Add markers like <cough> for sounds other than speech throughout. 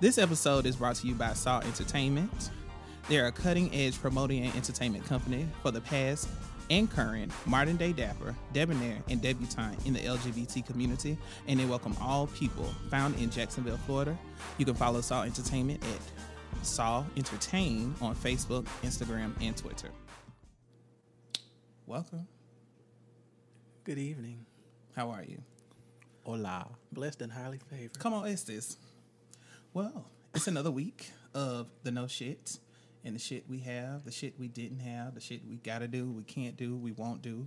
This episode is brought to you by Saw Entertainment. They're a cutting edge promoting and entertainment company for the past and current, modern day dapper, debonair, and debutante in the LGBT community, and they welcome all people found in Jacksonville, Florida. You can follow Saw Entertainment at Saw Entertain on Facebook, Instagram, and Twitter. Welcome. Good evening. How are you? Hola. Blessed and highly favored. Come on, Estes. this. Well, it's another week of the no shit and the shit we have, the shit we didn't have, the shit we gotta do, we can't do, we won't do.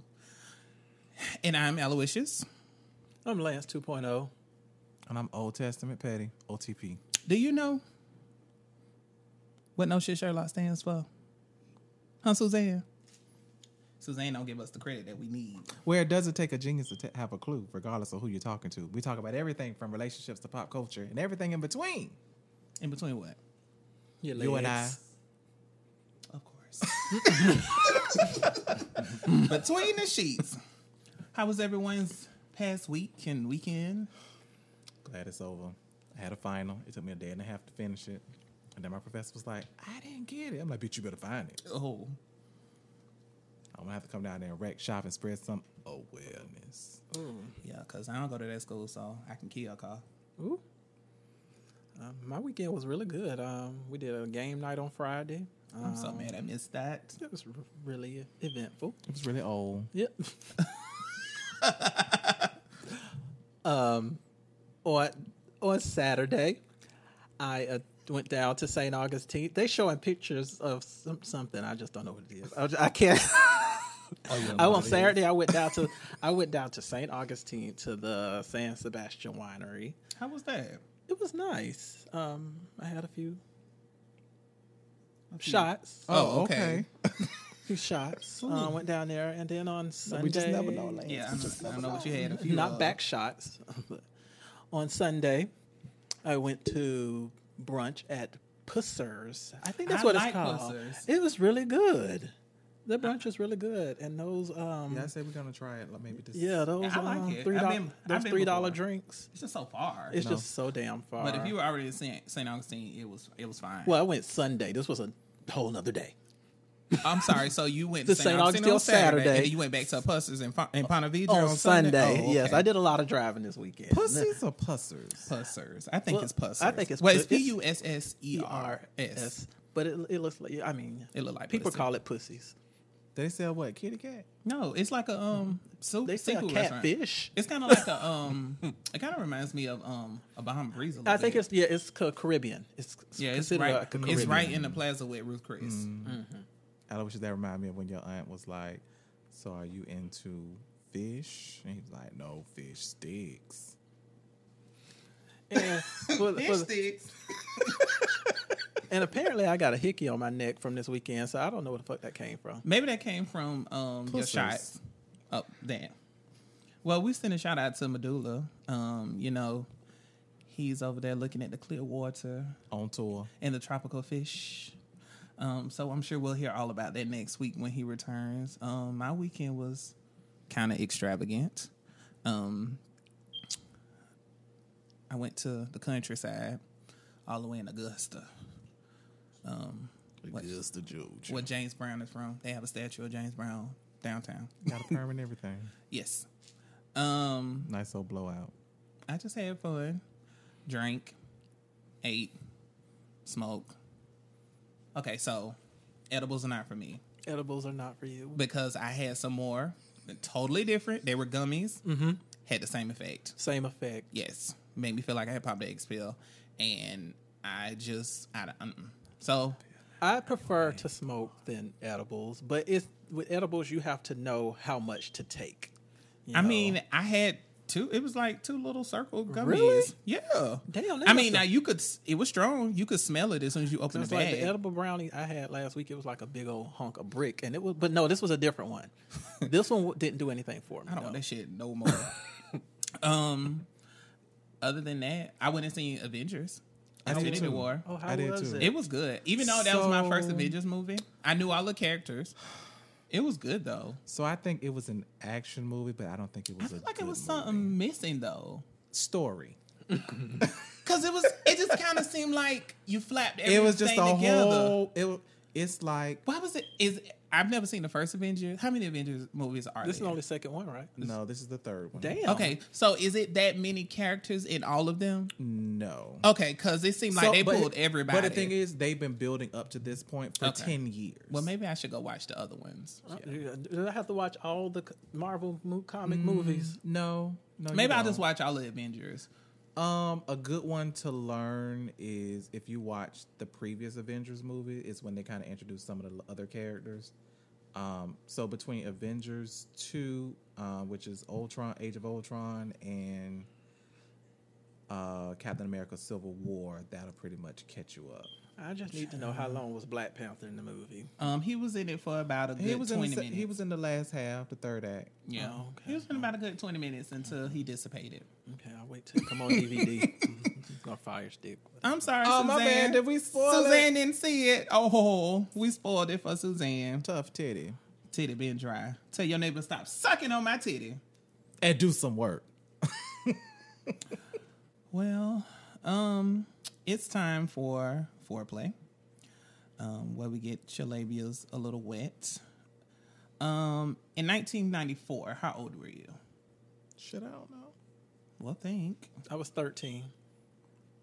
And I'm Aloysius. I'm Lance oh. 2.0. And I'm Old Testament Petty, OTP. Do you know what no shit Sherlock stands for? Huh, Suzanne? Suzanne don't give us the credit that we need. Where does it take a genius to t- have a clue, regardless of who you're talking to? We talk about everything from relationships to pop culture and everything in between. In between what? Your You and I. Of course. <laughs> <laughs> between the sheets. How was everyone's past week and weekend? Glad it's over. I had a final. It took me a day and a half to finish it. And then my professor was like, I didn't get it. I'm like, bitch, you better find it. Oh, I'm gonna have to come down there and wreck shop and spread some awareness. Ooh. yeah, because I don't go to that school, so I can kill a car. Ooh. Um, my weekend was really good. Um, we did a game night on Friday. I'm so Um, mad I missed that. It was r- really eventful. It was really old. Yep. um, on on Saturday, I uh, went down to St. Augustine. They showing pictures of some, something. I just don't know what it is. I can't. <laughs> I on Saturday I went down to I went down to St. Augustine to the San Sebastian Winery. How was that? It was nice. Um, I had a few shots. Oh, okay. a few shots. Uh, <laughs> went down there, and then on Sunday, We just never know, Lance. Yeah, I, I don't know what you had. A few not of. back shots. <laughs> on Sunday, I went to brunch at Pussers. I think that's I what like it's called. Pussers. It was really good. The brunch is really good, and those um, Yeah, I said we're gonna try it. Like maybe this. yeah, those I like um, it. three I've dollars been- those I've been three dollar drinks. It's just so far. It's No. just so damn far. but if you were already in St. St. Augustine, it was it was fine. well, I went Sunday. This was a whole nother day. I'm sorry. So you <laughs> went To to St. St. Augustine Augustine on Saturday, Saturday. and you went back to Pussers in, in Ponte Vedra on, on, Sunday. Oh, Yes. I did a lot of driving this weekend. Pussies or pussers? Pussers. I think Well, it's Pussers. I think it's well, it's pu- P it's U S S E R S. E-R-S. But it, it looks like I mean, It look like people pussy. call it pussies. They sell what? Kitty cat? No, it's like a um soup. They sell seafood restaurant. catfish. It's kind of like a um. it kind of reminds me of um a Bahama Breeze. A I think bit. it's yeah, it's Caribbean. It's yeah, it's considered right. a Caribbean. It's right in the plaza with Ruth Chris. I wish that remind me of when your aunt was like, "So are you into fish?" And he's like, "No, fish sticks." And, for- Fish for- sticks. <laughs> <laughs> and apparently, I got a hickey on my neck from this weekend, so I don't know where the fuck that came from. Maybe that came from um your Pussers. shots. Oh, damn. Well, we send a shout out to Medulla. Um, you know, he's over there looking at the clear water On tour. and the tropical fish. Um, so I'm sure we'll hear all about that next week when he returns. Um, my weekend was kind of extravagant. Um, I went to the countryside, all the way in Augusta. Um, what, Augusta, Georgia. where James Brown is from. They have a statue of James Brown downtown. Got a perm and everything. <laughs> Yes. Um, Nice old blowout. I just had fun, drank, ate, smoked. Okay, so edibles are not for me Edibles are not for you. because I had some more, totally different. They were gummies, mm-hmm. had the same effect. Same effect. Yes, made me feel like I had popped the X pill, and I just I don't. So I prefer to smoke than edibles, but it's with edibles you have to know how much to take. you I know? mean, I had two. It was like two little circle gummies. Really? Yeah. Damn, I mean, now you could. It was strong. You could smell it as soon as you open It's the like bag. the edible brownie I had last week. It was like a big old hunk of brick, and it was. But no, this was a different one. <laughs> this one didn't do anything for me. I don't no. want that shit no more. <laughs> um, other than that, I went and seen Avengers. I did Infinity too. War. Oh, how I did was too. it? It was good, even though that was my first So- Avengers movie. I knew all the characters. It was good though. So I think it was an action movie, but I don't think it I was feel a like it good was movie. something missing though, story. <laughs> because it was. It just just kind of seemed like you flapped everything it was just a together. whole. It. wa- It's like Why was it? Is I've never seen the first Avengers. How many Avengers movies are there? This is there? only the second one, right? no. This is the third one. Damn. Okay, so is it that many characters in all of them? No. Okay, because it seemed like they but- pulled everybody. But the thing is, they've been building up to this point for Okay. ten years. well, maybe I should go watch the other ones. Uh, Do I have to watch all the Marvel comic Mm. movies? no, no. Maybe I'll just watch all the Avengers. Um, a good one to learn is if you watch the previous Avengers movie, is when they kind of introduce some of the other characters. Um, so between Avengers two, uh, which is Ultron, Age of Ultron, and uh, Captain America: Civil War, that'll pretty much catch you up. I just need to know how long was Black Panther in the movie. Um, he was in it for about a good He was in twenty the, minutes. he was in the last half, the third act. yeah, Oh, okay. he was in about a good twenty minutes until he dissipated. Okay, I'll wait till come on DVD. <laughs> <laughs> Gonna fire stick. I'm sorry, Oh, Suzanne. my bad. Did we spoil Suzanne didn't see it. Oh, we spoiled it for Suzanne. Tough titty, Titty been dry. Tell your neighbor stop sucking on my titty. and do some work. <laughs> Well, um, it's time for foreplay, um, where we get your labias a little wet. Um, in 1994, how old were you? Shit, I don't know. Well, think. I was 13.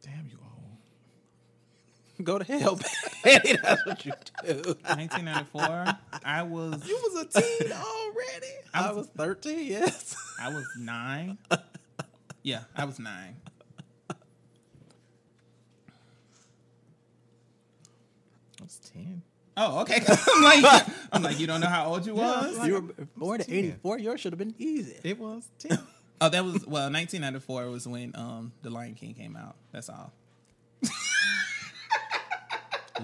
Damn, you old. Go to hell, <laughs> Patty. That's what you do. 1994. I was. You was a teen already. I was 13, yes. I was nine. Yeah, I was nine. I was ten. Oh, okay. <laughs> I'm like, I'm like, you don't know how old you <laughs> was? you were born in 84. Yours should have been easy. It was ten. <laughs> Oh, that was well, 1994 was when um The Lion King came out. That's all.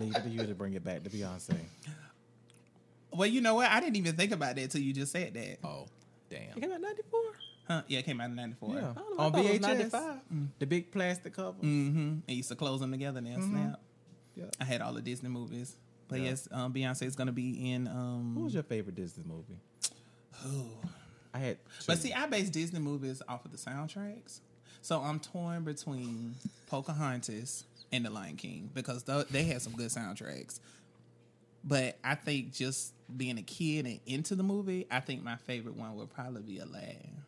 Leave it to you to bring it back to Beyonce. Well, you know what? I didn't even think about that till you just said that. Oh, You damn. came out 94? Huh? Yeah, it came out in 94. Yeah. I don't know, I On thought it VHS. 95. The big plastic cover. Mm-hmm. I used to close them together now. Snap. Yeah. I had all the Disney movies. But Yeah. yes, um, Beyonce is going to be in. Um, What was your favorite Disney movie? I had. But two. see, I base Disney movies off of the soundtracks. So I'm torn between Pocahontas and The Lion King because th- they had some good soundtracks. But I think just being a kid and into the movie, I think my favorite one would probably be Aladdin.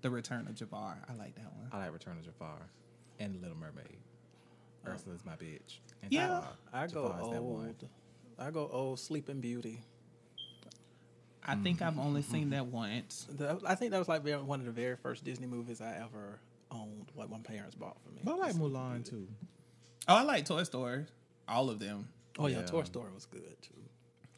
The Return of Jafar. I like that one. I like Return of Jafar and Little Mermaid. Oh. Ursula's my bitch. And Yeah. Jafar. I go Jafar's that one. old. I go old Sleeping Beauty. I think I've only seen mm-hmm. that once. The- I think that was like very, one of the very first Disney movies I ever owned. What my parents bought for me. But I like Mulan too. Oh, I like Toy Story. All of them. Oh yeah, Yeah. Toy Story was good too.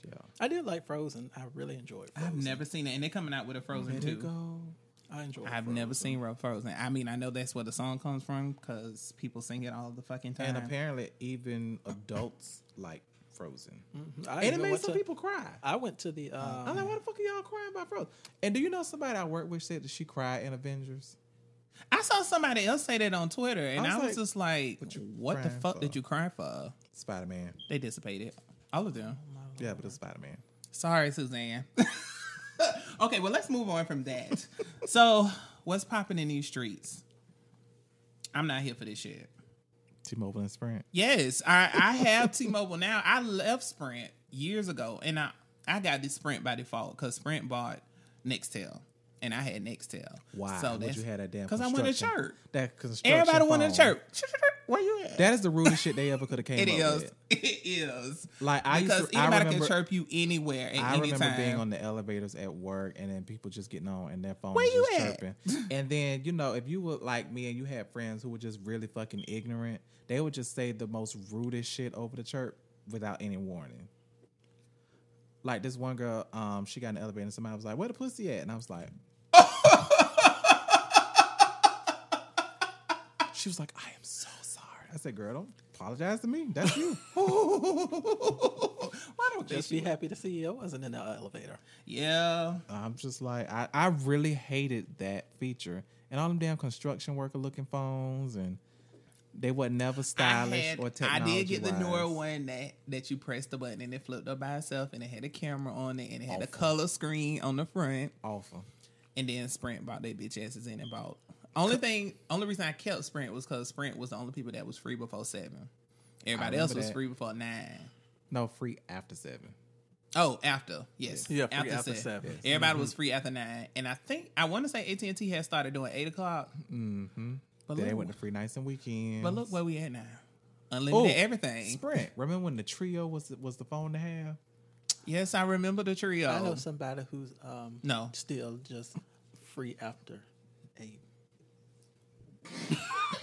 Yeah. I did like Frozen. I really enjoyed. Frozen. I've never seen it, and they're coming out with a Frozen Let too. It go. I enjoyed. I've Frozen. never seen Ro- Frozen. I mean, I know that's where the song comes from because people sing it all the fucking time. And apparently, even adults like Frozen. I And it made some to- people cry. I went to the. Um, I'm like, why the fuck are y'all crying about Frozen? And do you know somebody I work with said that she cried in Avengers? I saw somebody else say that on Twitter, and I I was was, like, just like, what "What the fuck for? did you cry for?" Spider Man. They dissipated, all of them. Yeah, but it's Spider Man. Sorry, Suzanne. <laughs> okay, well, let's move on from that. <laughs> so, what's popping in these streets? I'm not here for this shit. T Mobile and Sprint. Yes, I, I have <laughs> T-Mobile now. I left Sprint years ago, and I I got this Sprint by default because Sprint bought Nextel, and I had Nextel. Why So that's- you had that damn? Because I a construction- chirp. That construction. Everybody wanted a phone. chirp. Where you at? That is the rudest shit they ever could have came <laughs> it up is. with. <laughs> It is. Like I used because to, I anybody remember, can chirp you anywhere at I remember time. being on the elevators at work and then people just getting on and their phone Where you just at? chirping. and then, you know, if you were like me and you had friends who were just really fucking ignorant, they would just say the most rudest shit over the chirp without any warning. Like this one girl, um, she got in the elevator and somebody was like, Where the pussy at? And I was like, <laughs> She was like, I am so. I said, Girl, don't apologize to me. That's you. <laughs> Why don't Just you? be happy the CEO wasn't in the elevator. Yeah. I'm just like I, I really hated that feature and all them damn construction worker looking phones and they were never I, stylish had, or I did get the newer one that that you press the button and it flipped up by itself and it had a camera on it and it had a color screen on the front. Awful. And then Sprint bought their bitch asses in and bought Only thing, only reason I kept Sprint was because Sprint was the only people that was free before seven. Everybody else was that. free before nine. No, free after seven. Oh, after yes, Yeah, free after seven. Yes. Everybody was free after nine, and I think I want to say AT and T had started doing eight o'clock. Mm-hmm. But Then they went to free nights and weekends. but look where we at now. Unlimited Oh, everything. Sprint. Remember when the Treo was was the phone to have? Yes, I remember the Treo. I know somebody who's um No. still just free after eight.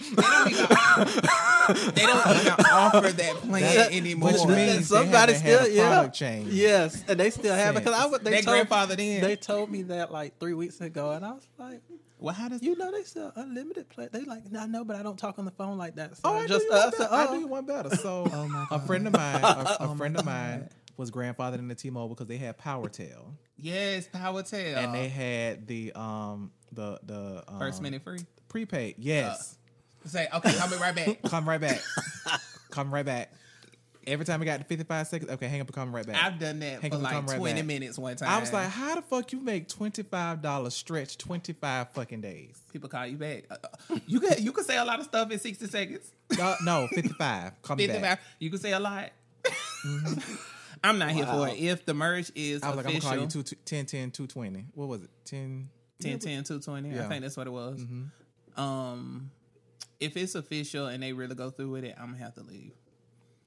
They don't even, they don't even <laughs> offer that plan That- anymore. which means- somebody had still a yeah change yes, and they still have it because I would they They told, grandfathered in. they told me that like three weeks ago, and I was like, well, how does you know, they sell unlimited play. They like, I know, but I don't talk on the phone like that. So Oh, I just do I said, better. I oh. do you one better. So <laughs> Oh a friend of mine, a, a <laughs> Oh friend of mine was grandfathered in the T-Mobile because they had PowerTel yes, PowerTel and they had the um the the um, first minute free. prepaid. Yes, Say okay, I'll right back. <laughs> come right back. come right back. Every time I got to 55 seconds, okay, hang up and come right back. I've done that Hang for like come right twenty minutes one time. I was like, how the fuck you make $25 stretch 25 fucking days? people call you back. Uh, uh, you can you can say a lot of stuff in sixty seconds. No, no <laughs> 55. Call me Fifty back. You can say a lot. <laughs> I'm not here for it. If the merge is I was like, I'm official, gonna call you two, two, 10, 10, 220. What was it? 10, 10 10 220 i think that's what it was Mm-hmm. um if it's official and they really go through with it i'm gonna have to leave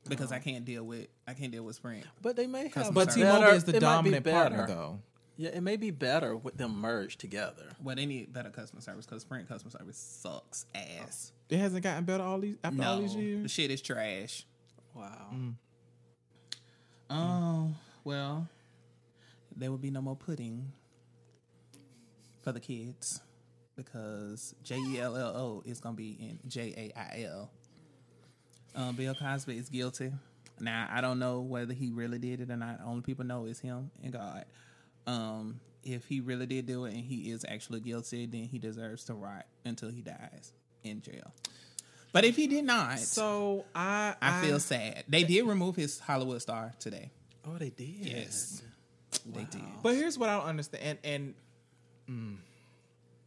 because i can't deal with i can't deal with sprint But they may have. But T-Mobile better- is the it might be dominant partner, though. Yeah, it may be better with them merged together. well they need better customer service because sprint customer service sucks ass It hasn't gotten better all these after all no these the years. shit is trash Wow. Mm. oh well there will be no more pudding for the kids because j-e-l-l-o is gonna be in j-a-i-l um, Bill Cosby is guilty. Now I don't know whether he really did it or not. Only people know is him and God. Um, if he really did do it and he is actually guilty, then he deserves to rot until he dies in jail. But if he did not, So I, I feel sad. They did remove his Hollywood star today. Oh, they did. Yes, they did. But here's what I don't understand, and, and mm,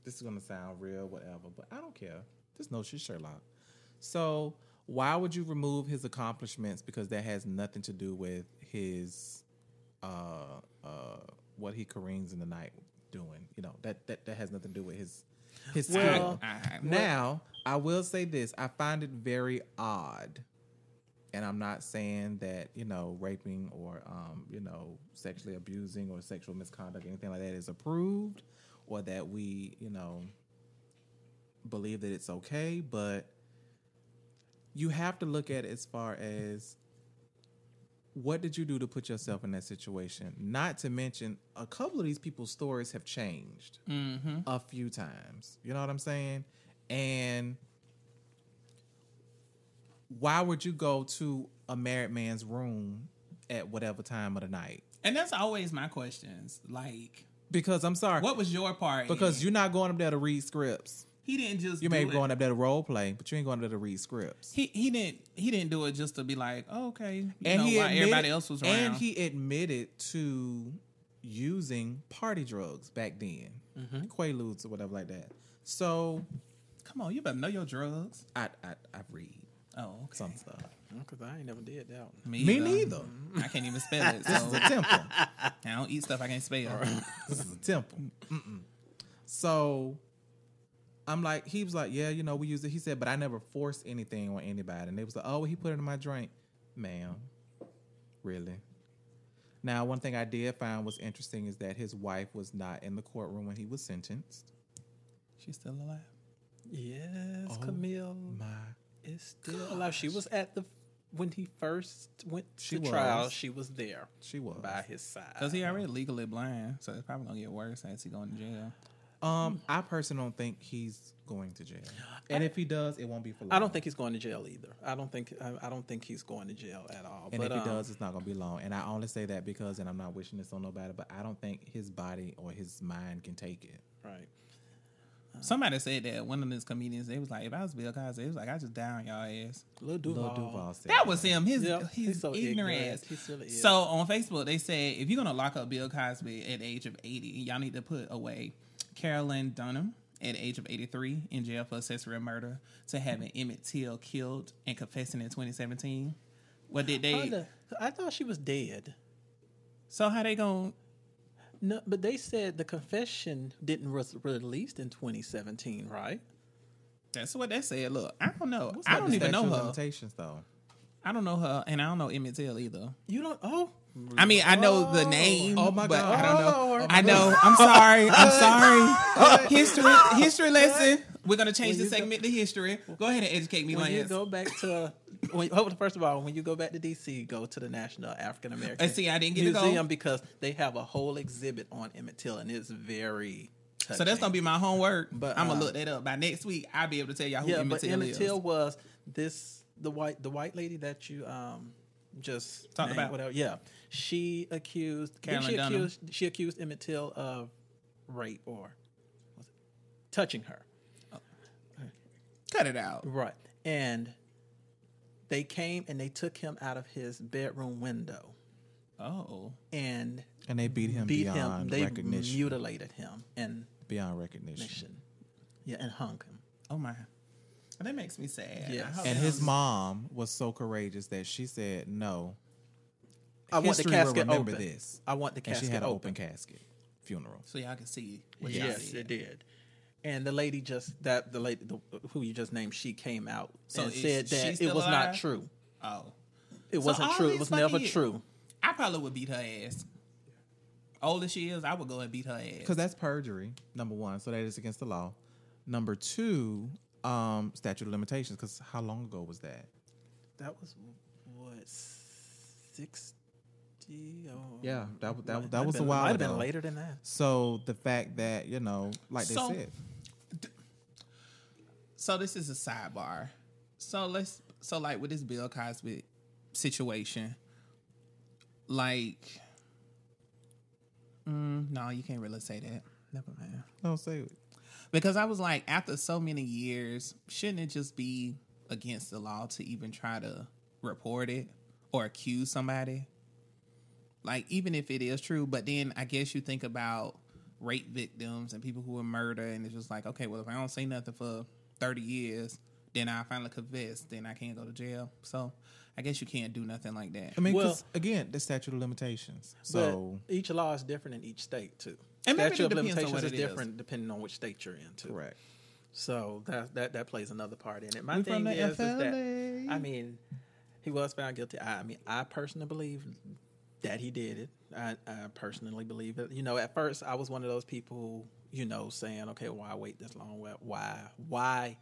this is gonna sound real, whatever. But I don't care. Just know she's Sherlock. So why would you remove his accomplishments because that has nothing to do with his, uh, uh, what he careens in the night doing? You know that that that has nothing to do with his his skill. Well, I- Now, I will say this: I find it very odd, and I'm not saying that you know raping or um, you know sexually abusing or sexual misconduct, anything like that, is approved, or that we you know believe that it's okay. But you have to look at it as far as what did you do to put yourself in that situation? Not to mention, a couple of these people's stories have changed Mhm. a few times. You know what I'm saying? And why would you go to a married man's room at whatever time of the night? And that's always my questions. Like, Because I'm sorry. what was your part? because in- you're not going up there to read scripts. he didn't just You may be going up there to role play, but you ain't going up there to read scripts. He he didn't he didn't do it just to be like oh, okay you and know he admitted, everybody else was around. and he admitted to using party drugs back then, Mm-hmm. Quaaludes or whatever like that. So Come on, you better know your drugs. I I, I read Oh, okay. some stuff. Because I ain't never did that one. Me, Me neither. I can't even spell it. <laughs> This is a temple. I don't eat stuff I can't spell. this is a temple. Mm-mm. So I'm like, he was like, yeah, you know, we use it. He said, but I never forced anything on anybody. And they was like, oh, he put it in my drink, ma'am. Really? Now, one thing I did find was interesting is that his wife was not in the courtroom when he was sentenced. She's still alive. Yes, Oh, Camille My, is still alive. She was at the when he first went She to trial. She was there she was. by his side. Cause he already legally blind, so it's probably gonna get worse as he going to jail. Um, I personally don't think he's going to jail, and if he does, it won't be for long. I don't think he's going to jail either. I don't think I, I don't think he's going to jail at all. And but, if he um, does, it's not going to be long. And I only say that because, and I'm not wishing this on nobody, but I don't think his body or his mind can take it. right. Somebody said that one of his comedians, they was like, if I was Bill Cosby, it was like I just down y'all ass. Lil Duval. Lil Duval said That was him. His Yeah, his he's so ignorant. ignorant. ass. Really. So on Facebook, they said if you're gonna lock up Bill Cosby at the age of 80, y'all need to put away Carolyn Donham at the age of 83 in jail for accessory murder to having Emmett Till killed and confessing in 2017. What did they? Kinda. I thought she was dead. So how they going? To No, but they said the confession didn't was released in 2017, right? That's what they said. Look, I don't know. What's I up don't even know statute of her. Limitations though. I don't know her, and I don't know Emmett Till either. You don't. Oh, I mean, I know the oh. name. Oh my but God. I don't know. Oh, I know. I'm sorry. I'm sorry. <laughs> history, history lesson. We're gonna change the you go- segment to history. Go ahead and educate me, when you go back to <laughs> when, first of all, when you go back to DC, go to the National African American see, I didn't get. Museum because they have a whole exhibit on Emmett Till, and it's very. Touching. So that's gonna be my homework. But, I'm gonna uh, look that up by next week. I'll be able to tell y'all who yeah, Emmett but Till Emmett is. Till was this the white the white lady that you um just Talked about. whatever. Yeah, she accused Carolyn she Donham. accused she accused Emmett Till of rape or was it touching her. Cut it out. Right. And they came and they took him out of his bedroom window Oh, and And they beat him beat him. beyond They recognition. mutilated him and beyond recognition. Yeah, and hung him. oh my. That makes me sad. Yes. And his mom was so courageous that she said, "No, I want the history will casket remember open. this." I want the And casket she had an open. open casket funeral. so y'all can see what y'all Yes, it did. And the lady just that the lady the, who you just named, she came out So and said that it was alive? not true. Oh, It So wasn't true. It was never fucking- true. I probably would beat her ass. Old as she is, I would go and beat her ass. Because that's perjury, number one. So that is against the law. Number two, um, statute of limitations. Because how long ago was that? That was what sixty? Yeah, that was- that- Might- that was have a been- while Might have been later than that. So the fact that you know, like they said, So this is a sidebar. So let's so like with this Bill Cosby situation, like, mm, no, you can't really say that. Never mind. don't say it. Because I was like, after so many years, shouldn't it just be against the law to even try to report it or accuse somebody? Like, even if it is true, but then I guess you think about rape victims and people who were murdered, and it's just like, okay, well, if I don't say nothing for 30 years, then I finally confess, then I can't go to jail. So I guess you can't do nothing like that. I mean, 'cause, Well- again, the statute of limitations. So each law is different in each state too. And maybe it Statute of limitations what is it is. different depending on which state you're in too. correct. So that that that plays another part in it. My We thing is, is that I mean, he was found guilty. I, I mean, I personally believe that he did it. I, I personally believe it. You know, at first I was one of those people, you know, saying, okay, why wait this long? Why- Why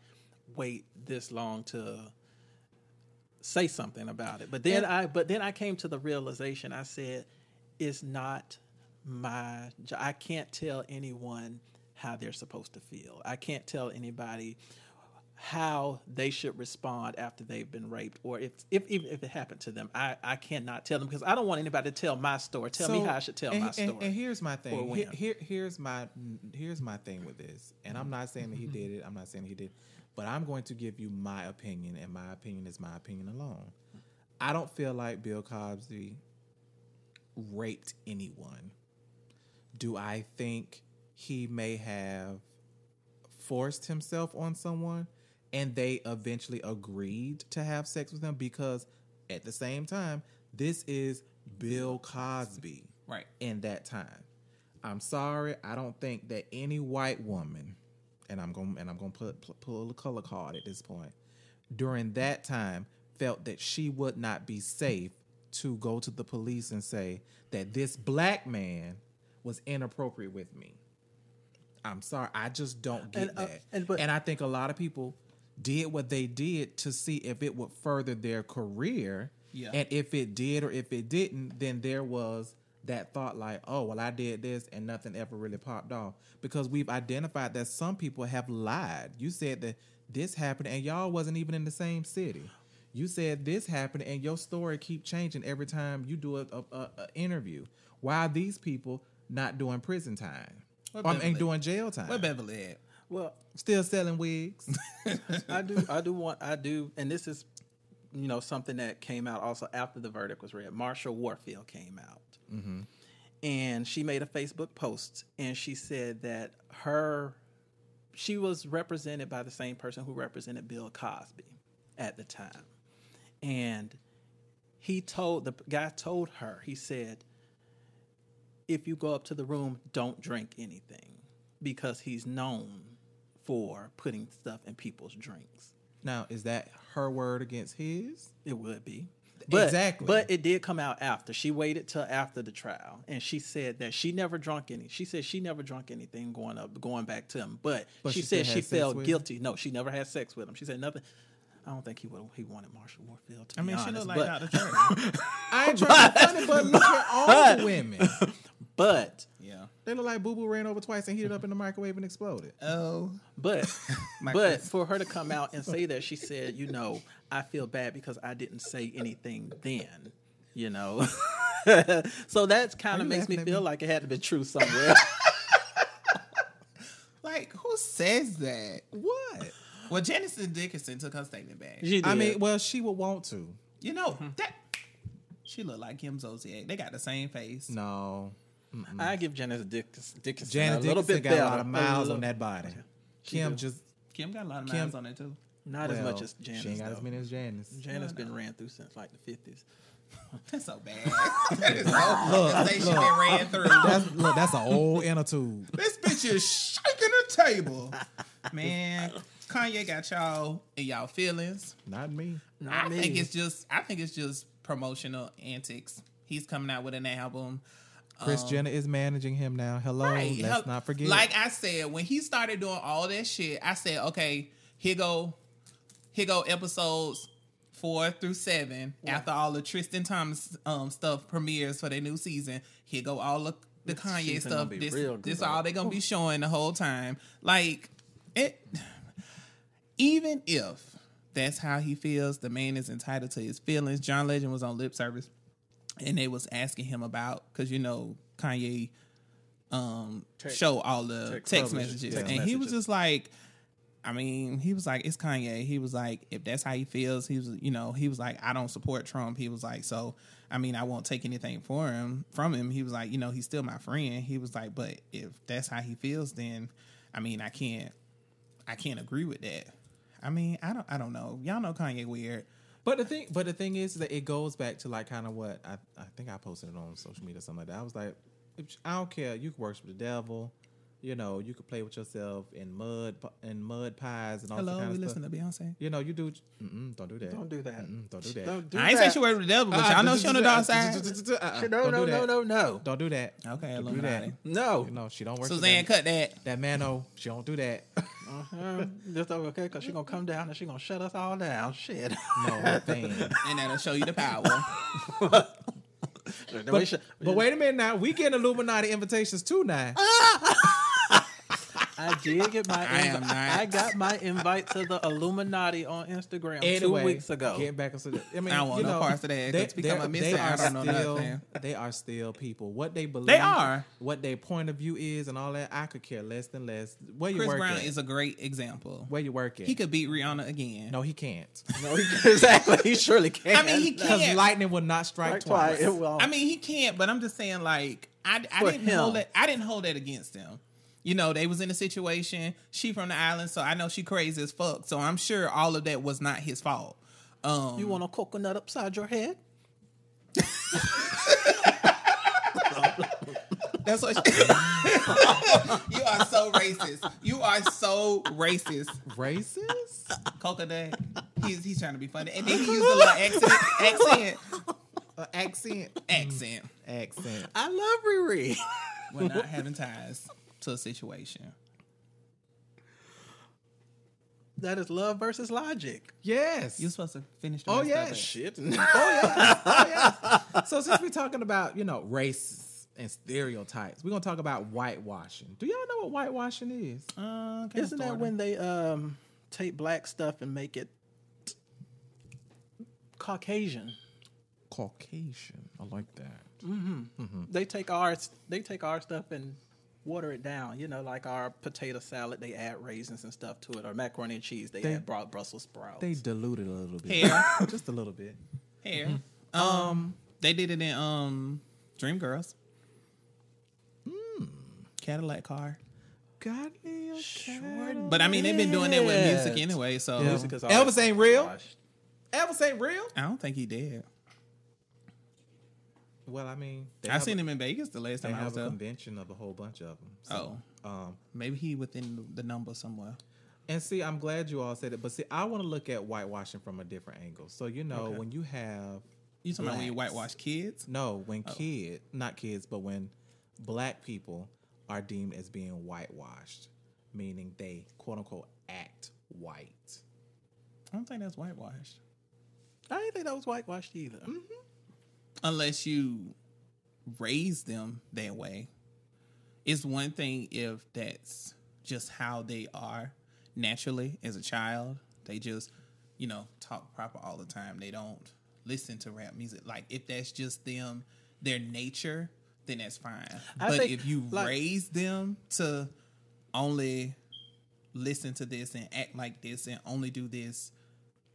wait this long to say something about it? But then I but then I came to the realization. I said, it's not my I can't tell anyone how they're supposed to feel. I can't tell anybody how they should respond after they've been raped or if if even if it happened to them. I, I cannot tell them because I don't want anybody to tell my story. Tell me how I should tell and, my story. And, here's my thing. Here, here, here's my here's my thing with this. And I'm not saying that he mm-hmm. did it. I'm not saying he did. But I'm going to give you my opinion, and my opinion is my opinion alone. I don't feel like Bill Cosby raped anyone. Do I think he may have forced himself on someone and they eventually agreed to have sex with him because at the same time this is Bill Cosby Right. in that time. I'm sorry, I don't think that any white woman and I'm going and I'm going to put pull a color card at this point during that time felt that she would not be safe to go to the police and say that this black man was inappropriate with me. I'm sorry, I just don't get And, uh, that. and but- and I think a lot of people did what they did to see if it would further their career. Yeah. And if it did or if it didn't, then there was that thought like, oh, well, I did this and nothing ever really popped off. Because we've identified that some people have lied. You said that this happened and y'all wasn't even in the same city. You said this happened and your story keep changing every time you do a, a, a, a interview. Why are these people not doing prison time? Or, I mean, doing jail time. Where Beverly at? Well, Still selling wigs. <laughs> I do I do want I do and this is you know something that came out also after the verdict was read. Marsha Warfield came out. Mm-hmm. And she made a Facebook post and she said that her she was represented by the same person who represented Bill Cosby at the time. And he told the guy told her, he said, if you go up to the room, don't drink anything because he's known for putting stuff in people's drinks. Now, is that her word against his? It would be. But, Exactly. But it did come out after. She waited till after the trial, and she said that she never drunk any. She said she never drunk anything going up, going back to him. But, But she, she said she felt with him? guilty. No, she never had sex with him. She said nothing. I don't think he would. He wanted Marsha Warfield. To I mean, she honest, looked like but, Dr. Dre. <laughs> I ain't trying to be funny, but look at all the women. but yeah. They look like Boo Boo ran over twice and heated up in the microwave and exploded. Oh. But <laughs> but for her to come out and say that, she said, you know, I feel bad because I didn't say anything then. You know, <laughs> so that kind of makes me feel me? like it had to be true somewhere. <laughs> Like, who says that? What? Well, Janice Dickinson took her statement back. She did. I mean, well, she would want to. You know, hmm. that she looked like Kim Zolciak. They got the same face. No. Mm-hmm. I give Janice Dickinson, Dickinson Janet a little Dickinson bit got better. a lot of miles on that body. She Kim do. just Kim got a lot of Kim- miles on it too. not as much as Janice. She ain't got though. as many as Janice. Janice been ran through since like the fifties. <laughs> That's so bad. <laughs> that is look, say she been ran through. That's look, that's an old inner tube. this bitch is shaking the table. Man, Kanye got y'all in y'all feelings. Not me. I think it's just I think it's just promotional antics. He's coming out with an album. Kris Jenner is managing him now. Hello, Right. let's not forget. Like I said, when he started doing all that shit, I said, okay, here go, here go episodes four through seven. After all the Tristan Thompson um stuff premieres for their new season, here go all the, the Kanye stuff. This this all they're gonna be showing the whole time. Like it. Even if that's how he feels, the man is entitled to his feelings. John Legend was on lip service and they was asking him about because you know Kanye um Text- show all the text text, messages, messages, text and he was just like, I mean, he was like, it's Kanye. He was like, if that's how he feels, he was, you know, he was like, I don't support Trump. He was like, so I mean, I won't take anything for him from him. He was like, you know, he's still my friend. He was like, but if that's how he feels, then I mean, I can't, I can't agree with that. I mean, I don't, I don't know. Y'all know Kanye weird. But the thing, but the thing is that it goes back to like kind of what I, I think I posted it on social media or something like that. I was like, I don't care. You can worship the devil. You know, you could play with yourself in mud in mud pies and all that Hello, kind we listen to Beyonce. You know, you do. Mm-mm, don't do that. Don't do that. Mm-mm, don't do that. Don't do I ain't that. say she worked with the devil, but Uh-uh, y'all know she on the dark <laughs> side. uh-uh, No, don't no, do no, no, no, Don't do that. Okay, Don't do Illuminati. that. no. No, she don't worship Suzanne, that. cut that. That man, oh, she don't do that. <laughs> Uh, just okay, because she's gonna come down and she's gonna shut us all down. Shit. No thing. <laughs> and that'll show you the power. But, but wait a minute now. We getting Illuminati invitations too now. I did get my. <laughs> I am not. I got my invite to the Illuminati on Instagram two weeks ago. Getting back into the, I mean, I don't want you no know, parts of that, 'cause become a mystery, I don't know still, nothing. They are still people. What they believe, They are. What their point of view is, and all that. I could care less than less. Where you Chris work Brown at? is a great example. Where you work at? He could beat Rihanna again. no, he can't. <laughs> No, he, exactly. He surely can't. I mean, he can't. lightning would not strike Right, twice. twice. It will. I mean, he can't. But I'm just saying, like, I, I didn't him. hold that. I didn't hold that against him. You know, they was in a situation. She from the island, so I know she crazy as fuck. So I'm sure all of that was not his fault. Um, you want a coconut upside your head? That's what. <laughs> you are so racist. You are so racist. Racist? Coconut. He's he's trying to be funny, and then he used a little accent. Accent. Uh, accent. Accent. Accent. I love Riri. We're not having ties to a situation. that is love versus logic. Yes. You're supposed to finish. The Oh, rest yeah. of it. Shit. so since we're talking about you know race and stereotypes, we're gonna talk about whitewashing. Do y'all know what whitewashing is? Uh, Isn't that sorta. when they um take black stuff and make it Caucasian? Caucasian. I like that. They take our they take our stuff and water it down. You know, like our potato salad, they add raisins and stuff to it, or macaroni and cheese, they, They- add bro- Brussels sprouts. They dilute it a little bit. Hair. <laughs> Just a little bit. hair. Um, they did it in um Dreamgirls. Hmm. Cadillac car. got me a Sure But I mean, they've been doing that with music anyway. So Yeah. Elvis ain't real? washed. Elvis ain't real. I don't think he did. Well, I mean, I have seen a, him in Vegas the last time I was have a there. convention of a whole bunch of them. So, um, Maybe he within the number somewhere. and see, I'm glad you all said it, but see, I want to look at whitewashing from a different angle. So, you know, Okay. when you have You talking about when you whitewash kids? no, when Oh. kid, not kids, but when black people are deemed as being whitewashed, meaning they quote unquote act white. I don't think that's whitewashed. I didn't think that was whitewashed either. Unless you raise them that way. It's one thing if that's just how they are naturally as a child. They just, you know, talk proper all the time. They don't listen to rap music. Like if that's just them, their nature, then that's fine. I but think, if you like- raise them to only listen to this and act like this and only do this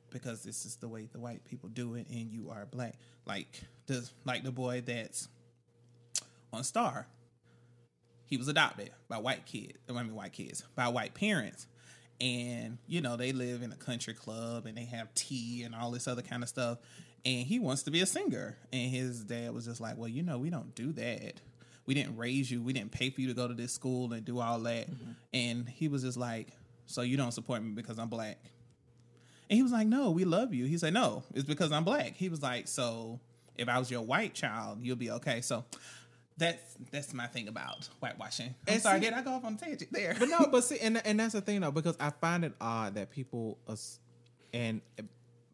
because this is the way the white people do it and you are black. Like the like the boy that's on star he was adopted by white kids i mean white kids by white parents. And you know they live in a country club and they have tea and all this other kind of stuff. And he wants to be a singer. And his dad was just like well you know we don't do that. We didn't raise you. We didn't pay for you to go to this school and do all that. Mm-hmm. And he was just like so you don't support me because i'm black and he was like, No, we love you. He said, No, it's because I'm black. He was like, So if I was your white child, you'll be okay. So that's that's my thing about whitewashing. I'm And sorry, see- did I go off on tangent there? But no, but <laughs> see, and and that's the thing though, because I find it odd that people as- and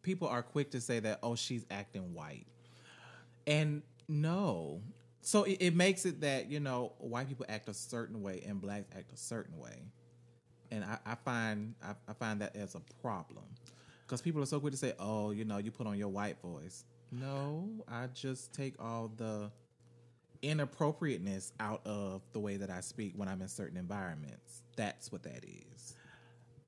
people are quick to say that oh she's acting white, and no, so it, it makes it that you know white people act a certain way and blacks act a certain way, and I, I find I, I find that as a problem because people are so quick to say oh you know you put on your white voice. No, I just take all the inappropriateness out of the way that I speak when I'm in certain environments. That's what that is.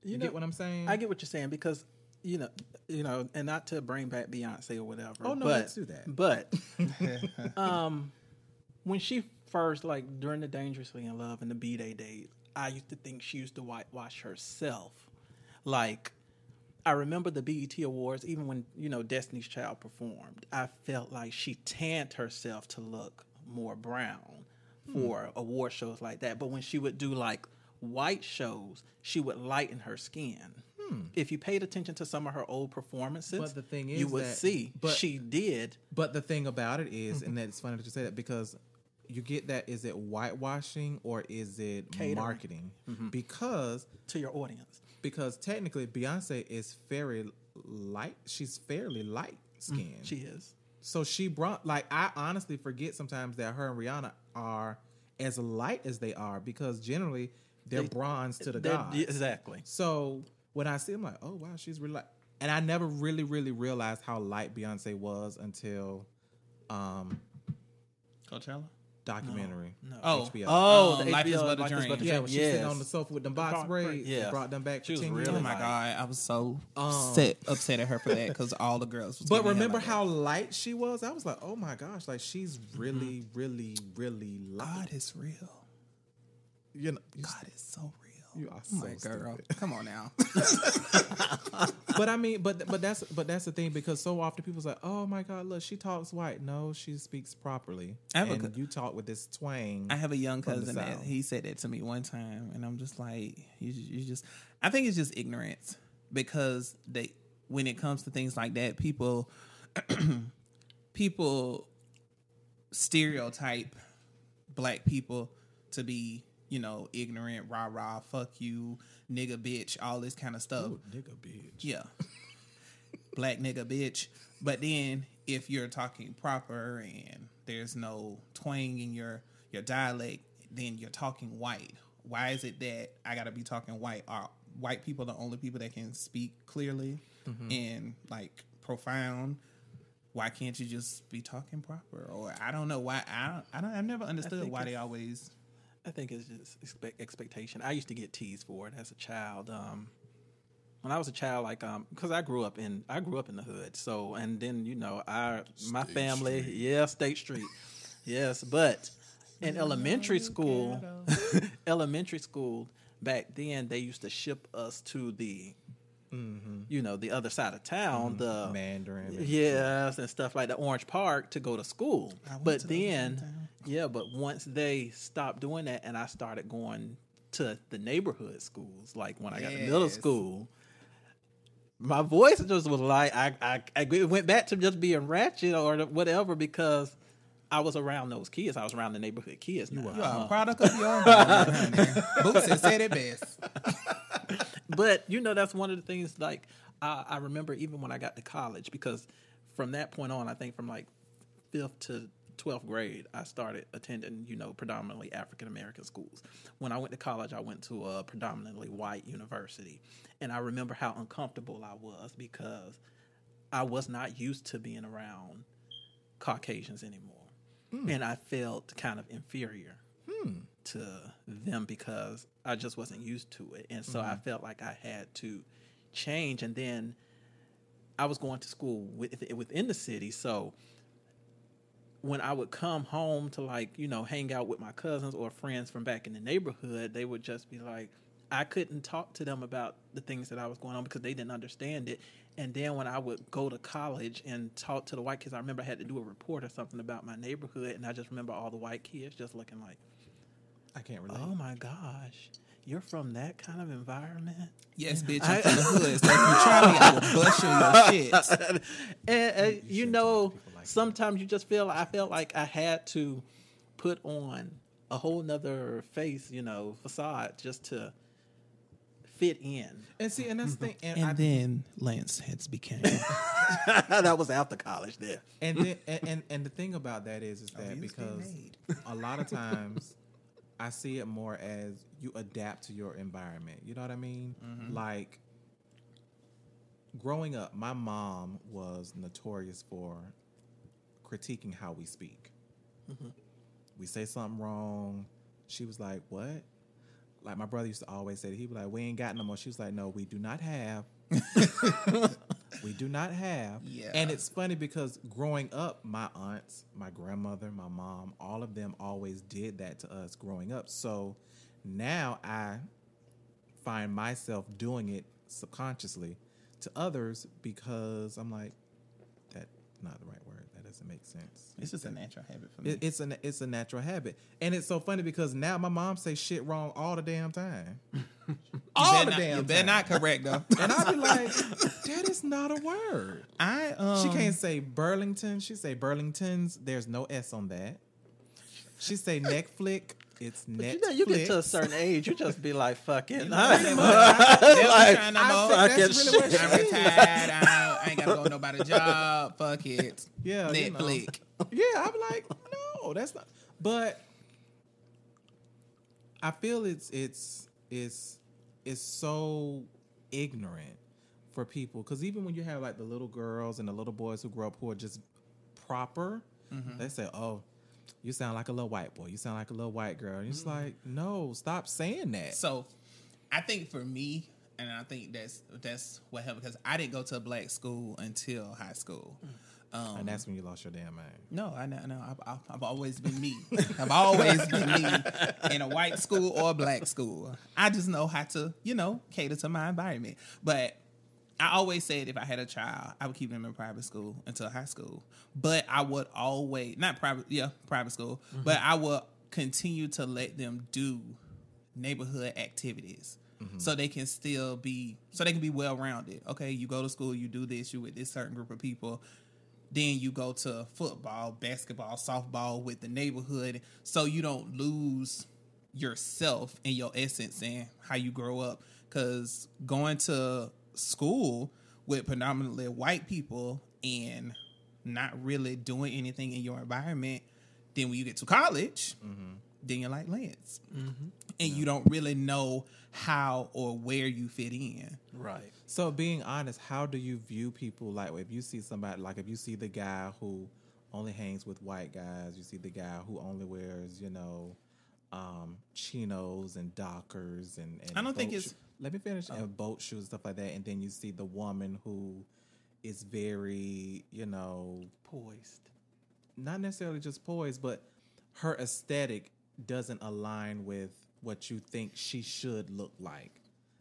You, get what I'm saying? I get what you're saying because you know, you know, and not to bring back Beyonce or whatever. Oh, no, but, let's do that. But <laughs> um, when she first like during the Dangerously in Love and the B Day days, I used to think she used to whitewash herself. Like I remember the BET Awards, even when you know Destiny's Child performed, I felt like she tanned herself to look more brown for hmm. award shows like that. But when she would do like white shows, she would lighten her skin. Hmm. If you paid attention to some of her old performances, But the thing you would that- see but- she did. but the thing about it is, mm-hmm. and it's funny that you say that because you get that is it whitewashing or is it Catering. marketing? Mm-hmm. Because to your audience. Because technically Beyonce is very light. She's fairly light skinned. She is. So she brought like I honestly forget sometimes that her and Rihanna are as light as they are because generally they're They- bronze to the They're- gods. Exactly. So when I see them, like, oh wow, she's really light. And I never really, really realized how light Beyonce was until um Coachella. Documentary. No. Oh, HBO. Oh, Um, the Life is HBO But a Life is Dream. But a yeah, Dream. when she was sitting on the sofa with the box box braids, braids, yeah. yeah. brought them back She for was 10 really years. Oh my light. god, I was so Um, upset upset at her for that because all the girls. Was But remember like how light she was? I was like, oh my gosh, like she's really, Mm-hmm. really, really light. God is real. You know, God is so real. You are my so girl. stupid. Come on now. <laughs> but I mean, but but that's but that's the thing because so often people's like, oh my god, look, she talks white. No, she speaks properly. I have a and co- you talk with this twang. I have a young cousin that he said that to me one time, and I'm just like, you, you just, I think it's just ignorance because they, when it comes to things like that, people, <clears throat> people stereotype black people to be, you know, ignorant, rah rah, fuck you, nigga, bitch, all this kind of stuff. Ooh, nigga, bitch. Yeah. Black nigga bitch. But then if you're talking proper and there's no twang in your your dialect, then you're talking white. Why is it that I gotta be talking white? Are white people the only people that can speak clearly mm-hmm. and like profound? Why can't you just be talking proper? Or I don't know why I don't, I don't I've never understood why they always I think it's just expect, expectation. I used to get teased for it as a child. Um, when I was a child, like um, because I grew up in I grew up in the hood. So and then you know our my family, yeah, State Street, yes. But in elementary school, <laughs> elementary school back then they used to ship us to the, Mm-hmm. you know, the other side of town, mm-hmm. the Mandarin. and- yes, and stuff like the Orange Park to go to school. But to the other side of then, town. yeah, but once they stopped doing that, and I started going to the neighborhood schools, like when I got to middle school. My voice just was like I, I, I it went back to just being ratchet or whatever because I was around those kids. I was around the neighborhood kids. Now. You are a uh-huh. product of your environment, honey. <laughs> Boots has said it best. But you know that's one of the things like I, I remember even when i got to college because from that point on i think from like fifth to 12th grade i started attending you know predominantly african american schools. When i went to college i went to a predominantly white university. And i remember how uncomfortable i was because i was not used to being around caucasians anymore. Hmm. And i felt kind of inferior hmm. To them because I just wasn't used to it. And so I mm-hmm. felt like I had to change. And then I was going to school with, within the city. So when I would come home to like, you know, hang out with my cousins or friends from back in the neighborhood, they would just be like, I couldn't talk to them about the things that I was going on because they didn't understand it. And then when I would go to college and talk to the white kids, I remember I had to do a report or something about my neighborhood. And I just remember all the white kids just looking like, I can't relate. Oh my gosh, you're from that kind of environment. Yes, bitch, I'm from the <laughs> hood. So if you try me, I will bust <laughs> you in your shit. and uh, you shouldn't know, talk to people like sometimes you just feel. I felt like I had to put on a whole nother face, you know, facade just to fit in. And see, and that's the thing. And, And I, then Lance heads became. <laughs> that was after college. There, and then and, and and the thing about that is is that Views because a lot of times I see it more as you adapt to your environment. You know what I mean? Mm-hmm. Like growing up, my mom was notorious for critiquing how we speak. Mm-hmm. We say something wrong, she was like, "What?" Like my brother used to always say, he was like, "We ain't got no more." She was like, "No, we do not have." <laughs> we do not have. Yeah. And it's funny because growing up, my aunts, my grandmother, my mom, all of them always did that to us growing up. So now I find myself doing it subconsciously to others because I'm like, that's not the right word. That doesn't make sense. It's just a natural habit for me. It, it's a it's a natural habit, and it's so funny because now my mom says shit wrong all the damn time, <laughs> all better the not, damn you better time. not correct though. <laughs> And I'd be like, <laughs> that is not a word. I um, She can't say Burlington. She say Burlingtons. There's no S on that. She say <laughs> Netflix. It's but Netflix. you know, you get to a certain age, you just be like, "Fuck it." You know, I ain't Like, trying no I'm fucking really shit. I'm is. retired. I, I ain't gotta go to nobody's job. Fuck it. Yeah, you know. Netflix. Yeah, I'm like, no, that's not. But I feel it's it's it's it's so ignorant for people because even when you have like the little girls and the little boys who grow up who are just proper, mm-hmm. they say, "Oh, you sound like a little white boy. You sound like a little white girl." And it's mm-hmm. like, no, stop saying that. So, I think for me, and I think that's that's what happened because I didn't go to a black school until high school. Mm. Um, and that's when you lost your damn mind. no, I know, I know. I've, I've, I've always been me. I've always been me in a white school or a black school. I just know how to, you know, cater to my environment. But I always said if I had a child, I would keep them in private school until high school. But I would always not private, yeah, private school. But I would continue to let them do neighborhood activities. So they can still be so they can be well rounded. Okay, you go to school, you do this, you with this certain group of people. Then you go to football, basketball, softball with the neighborhood, so you don't lose yourself and your essence and how you grow up. Because going to school with predominantly white people and not really doing anything in your environment, then when you get to college, mm-hmm. Then you're like Lance, and you don't really know how or where you fit in. right. So being honest, how do you view people like if you see somebody like if you see the guy who only hangs with white guys, you see the guy who only wears, you know, um, chinos and dockers and, and I don't think it's- sho- let me finish and boat shoes stuff like that, and then you see the woman who is very, you know, Poised. not necessarily just poised, but her aesthetic doesn't align with what you think she should look like.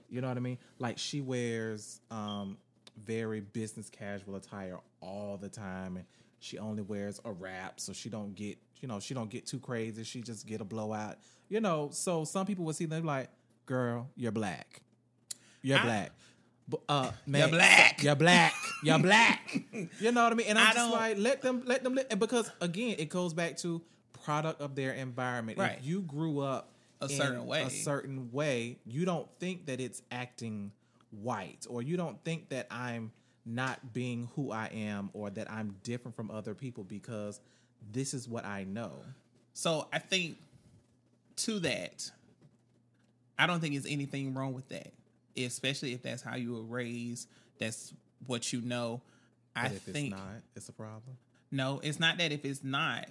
You know what I mean? Like she wears um, very business casual attire all the time, and she only wears a wrap, so she don't get you know she don't get too crazy. She just get a blowout. You know, so some people would see them like, "Girl, you're black. You're I- black." Uh, man, you're black. You're black. You're black. <laughs> you know what I mean? And I'm I just don't- like, let them, let them, li- because again, it goes back to product of their environment. Right. If you grew up A in certain way. a certain way, you don't think that it's acting white, or you don't think that I'm not being who I am, or that I'm different from other people because this is what I know. So I think to that, I don't think there's anything wrong with that, especially if that's how you were raised. That's what you know. I But if think it's not, it's a problem. no, it's not that. If it's not,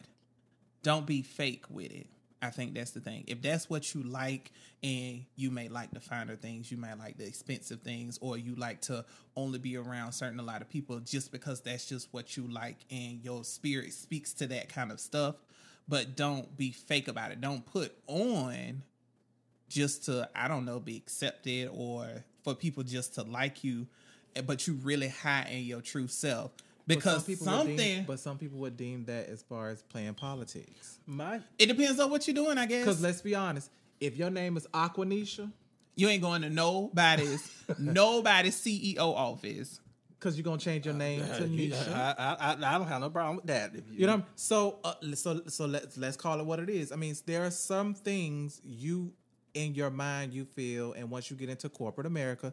don't be fake with it. I think that's the thing. If that's what you like, and you may like the finer things, you might like the expensive things, or you like to only be around certain a lot of people just because that's just what you like, and your spirit speaks to that kind of stuff. But don't be fake about it. Don't put on just to I don't know be accepted or for people just to like you, but you really hide in your true self But because some people would something. deem, but some people would deem that as far as playing politics. My it depends on what you're doing, I guess. Because let's be honest, if your name is Aquanisha, You ain't going to nobody's <laughs> nobody's CEO office. because you're gonna change your name to Nisha. I, I, I, I don't have no problem with that. If you, You know, what I'm- so uh, so so let's let's call it what it is. I mean, there are some things you in your mind you feel, and once you get into corporate America,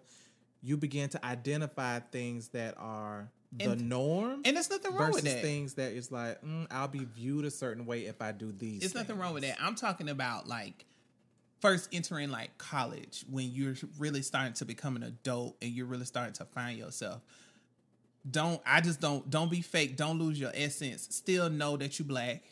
you begin to identify things that are the And- norm, And there's nothing wrong with that. things that is like mm, I'll be viewed a certain way if I do these. It's nothing wrong with that. I'm talking about like first entering like college when you're really starting to become an adult and you're really starting to find yourself. Don't I just don't don't be fake. Don't lose your essence. Still know that you black,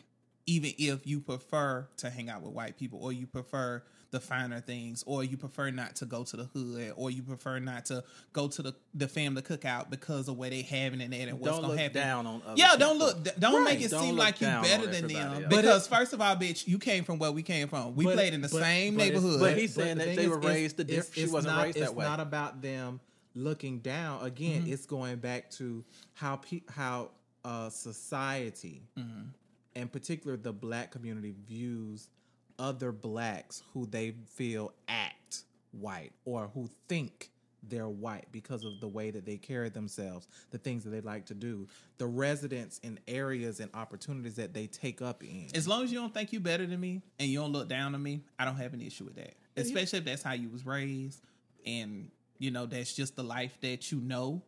even if you prefer to hang out with white people or you prefer the finer things or you prefer not to go to the hood or you prefer not to go to the, the family cookout because of where they having it and what's don't gonna happen. down on other Yeah, don't look. Don't make it Don't seem like you down better than them. else. Because first of all, bitch, you came from where we came from. We But- played in the but- same but neighborhood. But he's saying the that they is, were raised the it's- diff- she wasn't not- raised that it's way. not about them looking down. Again, Mm-hmm. it's going back to how pe- how uh, society, Mm-hmm. in particular the black community, views other blacks who they feel act white or who think they're white because of the way that they carry themselves, the things that they like to do, the residents and areas and opportunities that they take up in. as long as you don't think you better than me and you don't look down on me, I don't have an issue with that. Especially if that's how you was raised and you know that's just the life that you know.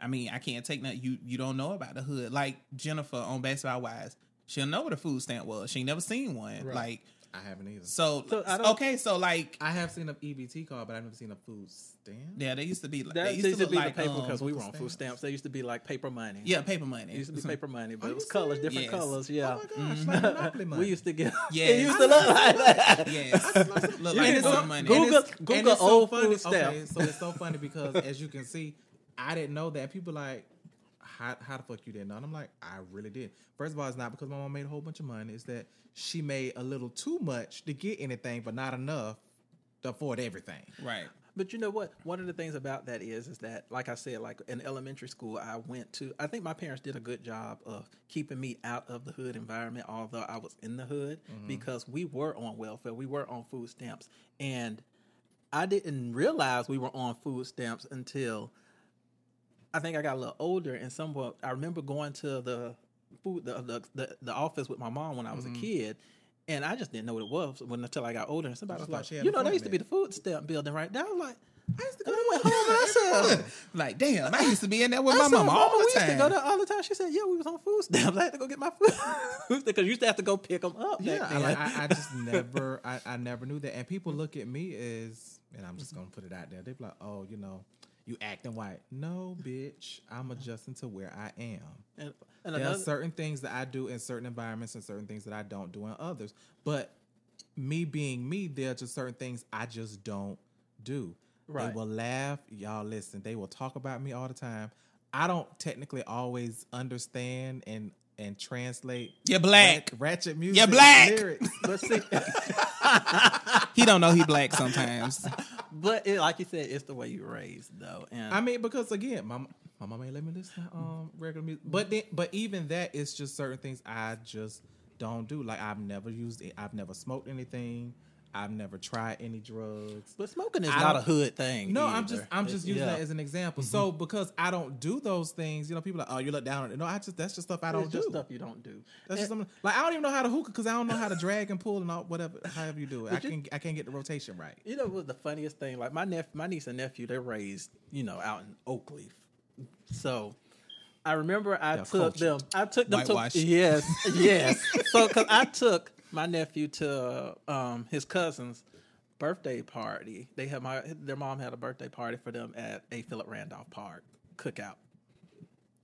I mean, I can't take that you you don't know about the hood. Like Jennifer on Basketball Wives, she'll know what a food stamp was. She never seen one. Like I haven't either. so, So okay, so like I have seen a EBT card, but I've never seen a food stamp. yeah, they used to be like That they used, used to to be like the paper um, because we were on stamps. food stamps. They used to be like paper money. yeah, paper money. It used to be <laughs> paper money, but Are it you was colors, different Yes. colors. Yeah. Oh my gosh, like Monopoly money. <laughs> We used to get. <laughs> Yeah, It used to look like that. Yes, look You like can paper go- money. Google- And it's- Google it's so old funny. food stamp. Okay, so it's so funny because as you can see, I didn't know that. People like, how, how the fuck you didn't know? And I'm like, I really did. First of all, it's not because my mom made a whole bunch of money. It's that she made a little too much to get anything, but not enough to afford everything. Right. But you know what? One of the things about that is, is that, like I said, like in elementary school, I went to. I think my parents did a good job of keeping me out of the hood environment, although I was in the hood, mm-hmm. because we were on welfare, we were on food stamps, and I didn't realize we were on food stamps until I think I got a little older, and somewhat I remember going to the food the the, the, the office with my mom when I was a mm-hmm. kid. And I just didn't know what it was when until I got older. And somebody was like, "You know, that used to be the food stamp building right there." I was like, I used to go I went home myself. Like, damn, I used to be in there with I my mama all the time. we used to go there all the time. She said, "Yeah, we was on food stamps. <laughs> I had to go get my food because you used to have to go pick them up." Yeah, I, like, I, I just <laughs> never, I, I never knew that. And people look at me as, and I'm just gonna put it out there. They be like, "Oh, you know, you acting white." No, bitch, I'm adjusting to where I am. and, and There are certain things that I do in certain environments and certain things that I don't do in others. But me being me, there are just certain things I just don't do. Right. They will laugh. Y'all listen, they will talk about me all the time. I don't technically always understand and and translate You're black. ratchet music You're black. lyrics. But see, <laughs> He don't know he black sometimes. but it, like you said, it's the way you raised though, and I mean, because again, my my mama ain't let me listen to um regular music. But then, but even that, it's just certain things I just don't do. Like I've never used it. I've never smoked anything. I've never tried any drugs. but smoking is I not a hood thing. No, I'm just I'm just using Yeah. that as an example. Mm-hmm. So because I don't do those things, you know, people are like, oh, you look down on it. No, I just that's just stuff I don't It's do. stuff you don't do. That's just And- something like I don't even know how to hookah because I don't know how to drag and pull and all whatever however you do it. I can I can't get the rotation right. You know what the funniest thing? Like my nep- my niece and nephew, they're raised, you know, out in Oakleaf. So I remember I They're took them. I took them to yes, yes. <laughs> so because I took my nephew to um, his cousin's birthday party. They had my their mom had a birthday party for them at a Philip Randolph Park cookout.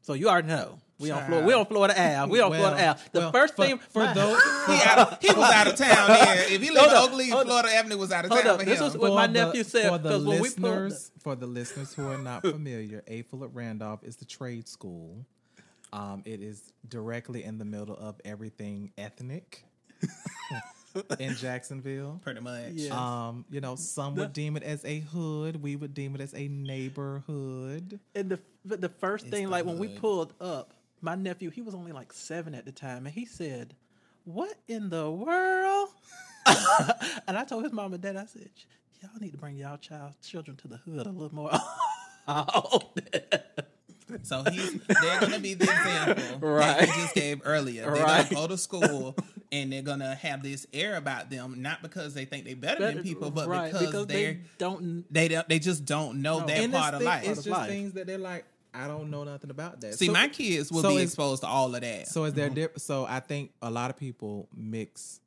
So you already know we on Florida. We on Florida Ave. We on Well, Florida Ave. The well, first for- thing for my- those <laughs> He, out, he was out of town. If he lived in up. Florida Avenue was out of Hold town up, for this him. was- What my nephew said, for the we pulled for the listeners who are not <laughs> familiar, A. Philip Randolph is the trade school. Um, it is directly in the middle of everything ethnic <laughs> in Jacksonville. Pretty much. Yeah. Um, you know, some would deem it as a hood. We would deem it as a neighborhood. And the but the first thing, the like when we pulled up, my nephew, he was only like seven at the time, and he said, "What in the world?" <laughs> and I told his mom and dad, I said, "Y'all need to bring y'all child children to the hood a little more." <laughs> So he's they're gonna be the example that Right. he just gave earlier. They're Right. gonna go to school and they're gonna have this air about them, not because they think they're better than people, but Right, because, they're they don't. they don't they just don't know that And part of thing- life. It's just life. things that they're like, I don't know nothing about that. See, So- my kids will so be exposed to all of that. So is there dip- so I think a lot of people mix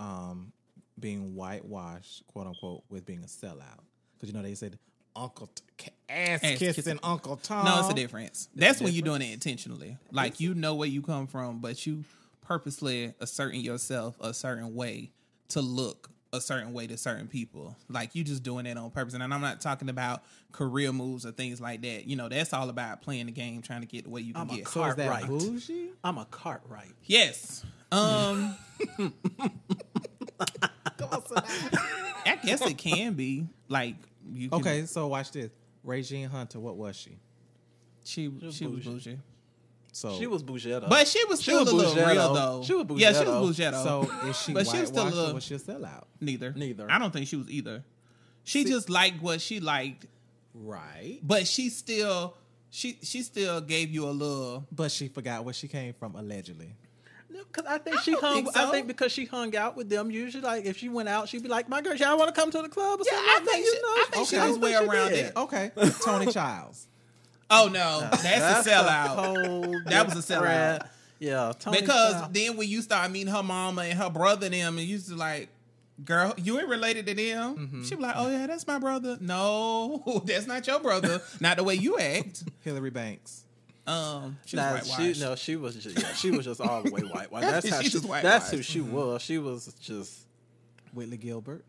um being whitewashed, quote unquote, with being a sellout. Because you know they said Uncle T- ass, Ass kissing kissing. Uncle Tom. no, it's a difference. That's when you're doing it intentionally. Like you know where you come from, but you purposely asserting yourself a certain way to look a certain way to certain people. Like you just doing it on purpose. And I'm not talking about career moves or things like that. You know, that's all about playing the game, trying to get the way you can I'm a get. So is that Cartwright. bougie? I'm a Cartwright. yes. Um I guess it can be. Like you can, Okay, so watch this. Regine Hunter, what was she? She was she was bougie. bougie. So She was Bougetto. But she was She still was a little Bougetto. real though. She was Yeah, she was Bougetto. so <laughs> is she But she was still a whitewashed or little- was she a sellout? Neither. Neither. I don't think she was either. She just liked what she liked, Right. but she still she she still gave you a little But she forgot where she came from, allegedly. Because I think she hung. think so. I think because she hung out with them. Usually, like if she went out, she'd be like, "My girl, y'all want to come to the club or Yeah, something?" I like that, think you know? I think she Okay. was I well think she Okay. Toni Childs. Oh no, that's, a sellout. That was a sellout. Yeah, Toni because then when you start meeting her mama and her brother and them, and you just like, girl, you ain't related to them. Mm-hmm. She be like, oh yeah, that's my brother. No, <laughs> that's not your brother. <laughs> not the way you act. Hilary Banks. Um, she Nah, was she no, she was just yeah, she was just all the way white. white. <laughs> That's how She. That's who she was. She was just. Whitley Gilbert.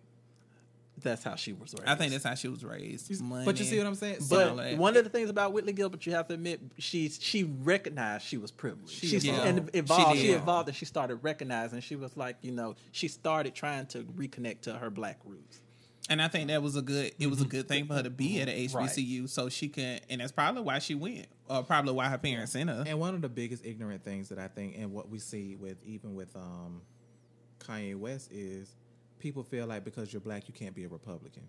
That's how she was raised. I think that's how she was raised. Money. But you see what I'm saying? But- So, But one of the things about Whitley Gilbert, you have to admit, she she recognized she was privileged. She She, evolved. and evolved. She She, evolved, and she started recognizing. She was like, you know, she started trying to reconnect to her black roots. And I think that was a good. It was a good thing for her to be at a HBCU, so she could. And that's probably why she went, or probably why her parents sent her. and one of the biggest ignorant things that I think, and what we see with even with um, Kanye West is people feel like because you're black you can't be a Republican.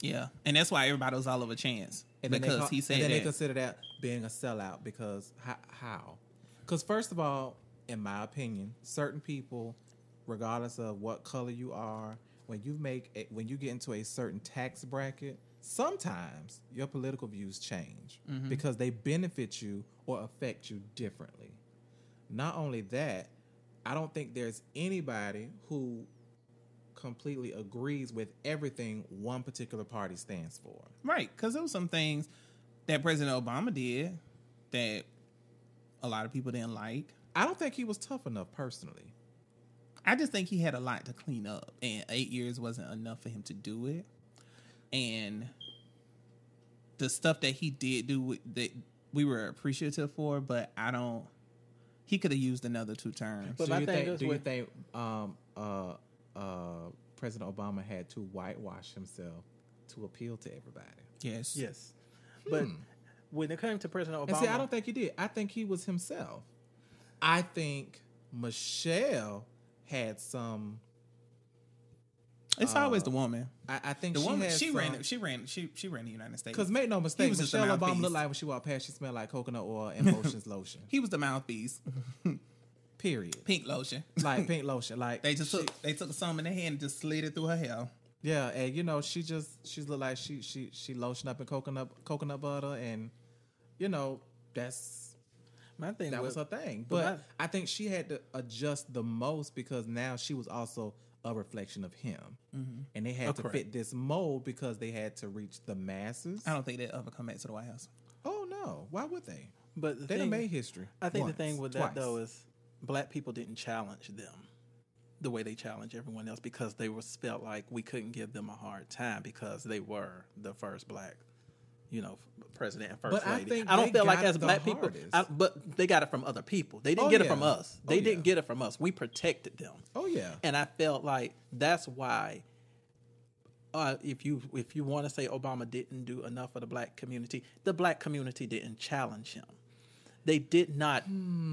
Yeah, and that's why everybody was all over Chance And then they because call- he said and then they consider that being a sellout because how? how? Because first of all, in my opinion, certain people, regardless of what color you are, when you make a, when you get into a certain tax bracket, sometimes your political views change Mm-hmm. because they benefit you or affect you differently. Not only that, I don't think there's anybody who completely agrees with everything one particular party stands for. Right, because there was some things that President Obama did that a lot of people didn't like. I don't think he was tough enough personally. I just think he had a lot to clean up, and eight years wasn't enough for him to do it. And the stuff that he did do that we were appreciative for, but I don't. he could have used another two terms. But do my you thing think? is Do you think um, uh, uh, President Obama had to whitewash himself to appeal to everybody? yes. Yes, but when it came to President Obama, And see, I don't think he did. I think he was himself. I think Michelle had some. It's always the woman. I, I think The she woman. She some, ran. She ran. She she ran the United States. Because make no mistake, was just a Michelle Obama looked like when she walked past, she smelled like coconut oil and <laughs> lotions lotion. he was the mouthpiece. <laughs> Period. Pink lotion. Like pink lotion. Like They just she- took they took some in their hand and just slid it through her hair. Yeah, and you know, she just she looked like she she she lotioned up in coconut coconut butter, and you know that's my thing that was, was her thing. but But my- I think she had to adjust the most because now she was also a reflection of him, mm-hmm. and they had Oh, to correct. fit this mold because they had to reach the masses. I don't think they'll ever come back to the White House. Oh no, why would they? but the They done thing, made history. I think once, the thing with twice. that though is black people didn't challenge them the way they challenge everyone else because they was felt like we couldn't give them a hard time because they were the first black, you know, president and first But I lady. think I don't feel like as black people. I, but they got it from other people. They didn't Oh, get it from us. Oh, They didn't yeah. get it from us. We protected them. oh yeah, And I felt like that's why, uh, if you if you want to say Obama didn't do enough for the black community, the black community didn't challenge him. They did not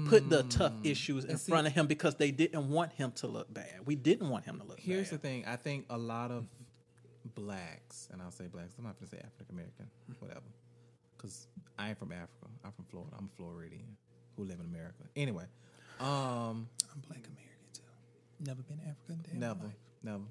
put the tough issues in Hmm. see- front of him because they didn't want him to look bad. We didn't want him to look bad. Here's the thing. I think a lot of blacks, and I'll say blacks. I'm not going to say African American, whatever, because I ain't from Africa. I'm from Florida. I'm a Floridian who live in America. Anyway, um, I'm black American too. Never been African. never, never.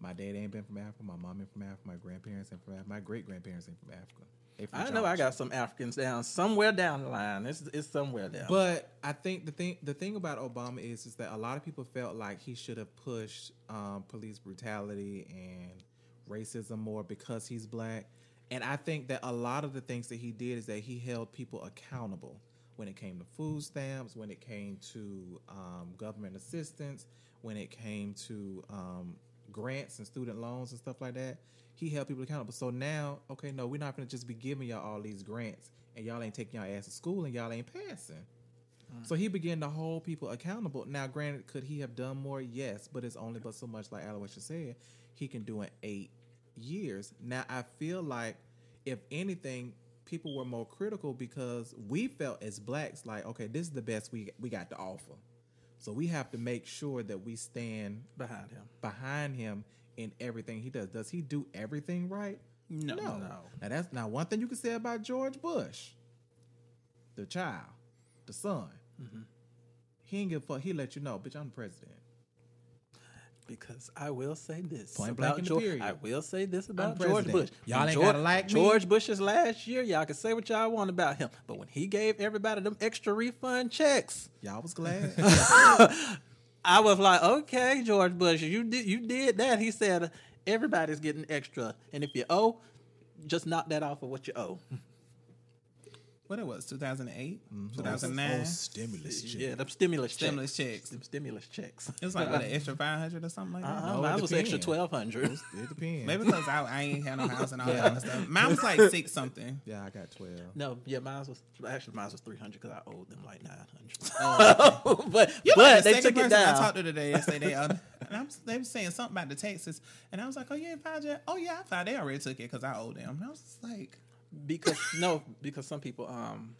My dad ain't been from Africa. My mom ain't from Africa. My grandparents ain't from Africa. My great grandparents ain't from Africa. They from I know I got some Africans down somewhere down the line. It's it's somewhere down. But I think the thing the thing about Obama is is that a lot of people felt like he should have pushed um, police brutality and racism more because he's black. And I think that a lot of the things that he did is that he held people accountable when it came to food stamps, when it came to um, government assistance, when it came to um, grants and student loans and stuff like that. He held people accountable. So now, okay, no, we're not going to just be giving y'all all these grants and y'all ain't taking y'all ass to school and y'all ain't passing. Mm. So he began to hold people accountable. Now, granted, could he have done more? Yes, but it's only but so much, like Aloysius said, he can do in eight years. Now, I feel like, if anything, people were more critical because we felt as blacks like, okay, this is the best we we got to offer. So we have to make sure that we stand behind him. behind him in everything he does. Does he do everything right? No. No. No. Now that's now one thing you can say about George Bush, the child, the son. Mm-hmm. He ain't give a fuck. He let you know, bitch, I'm the president. Because I will say this Point about George. I will say this about. George Bush. Y'all When ain't George, gotta like me. George Bush's last year. Y'all can say what y'all want about him, but when he gave everybody them extra refund checks, Y'all was glad. <laughs> I was like, okay, George Bush, you did you did that. He said everybody's getting extra, and if you owe, just knock that off of what you owe. What it was? 2008, Oh, 2009. stimulus Yeah, them stimulus Stimulus checks. checks. Them stimulus checks. It was like what, an <laughs> extra 500 or something like that. Uh-huh, No, it mine was extra twelve hundred. it depends. <laughs> Maybe because I, I ain't had no house and all that Yeah. other stuff. Mine was like six something. <laughs> Yeah, I got twelve. No, yeah, mine was actually mine was three hundred because I owed them like nine hundred. Oh, but You but like the they took it person I talked to today. Yesterday, they, uh, and I'm, they were saying something about the taxes, and I was like, "Oh, you ain't filed yet? Oh yeah, I filed. They already took it because I owe them." And I was just like, because no, because some people um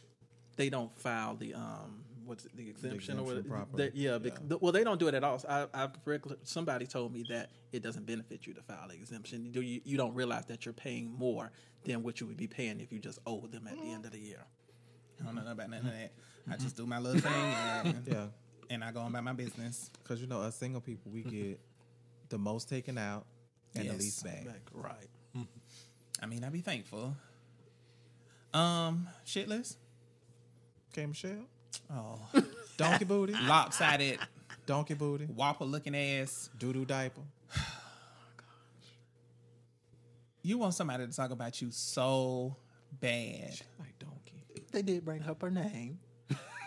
they don't file the um what's it, the exemption, or exemption what, properly. they- yeah, bec- the- well they don't do it at all. So I, I've regular, somebody told me that it doesn't benefit you to file the exemption. You, do- you you don't realize that you're paying more than what you would be paying if you just owe them at the end of the year. "I don't know about none of that. I just do my little thing, and, <laughs> Yeah, and I go on about my business." because you know us single people, we get the most taken out and Yes. the least back. Like, right. <laughs> I mean, I'd be thankful. Um, shitless. Okay, Michelle. Oh, Donkey booty. <laughs> lopsided, Donkey booty. whopper looking ass. Doo doo diaper. <sighs> You want somebody to talk about you so bad. Like donkey. They did bring up her name.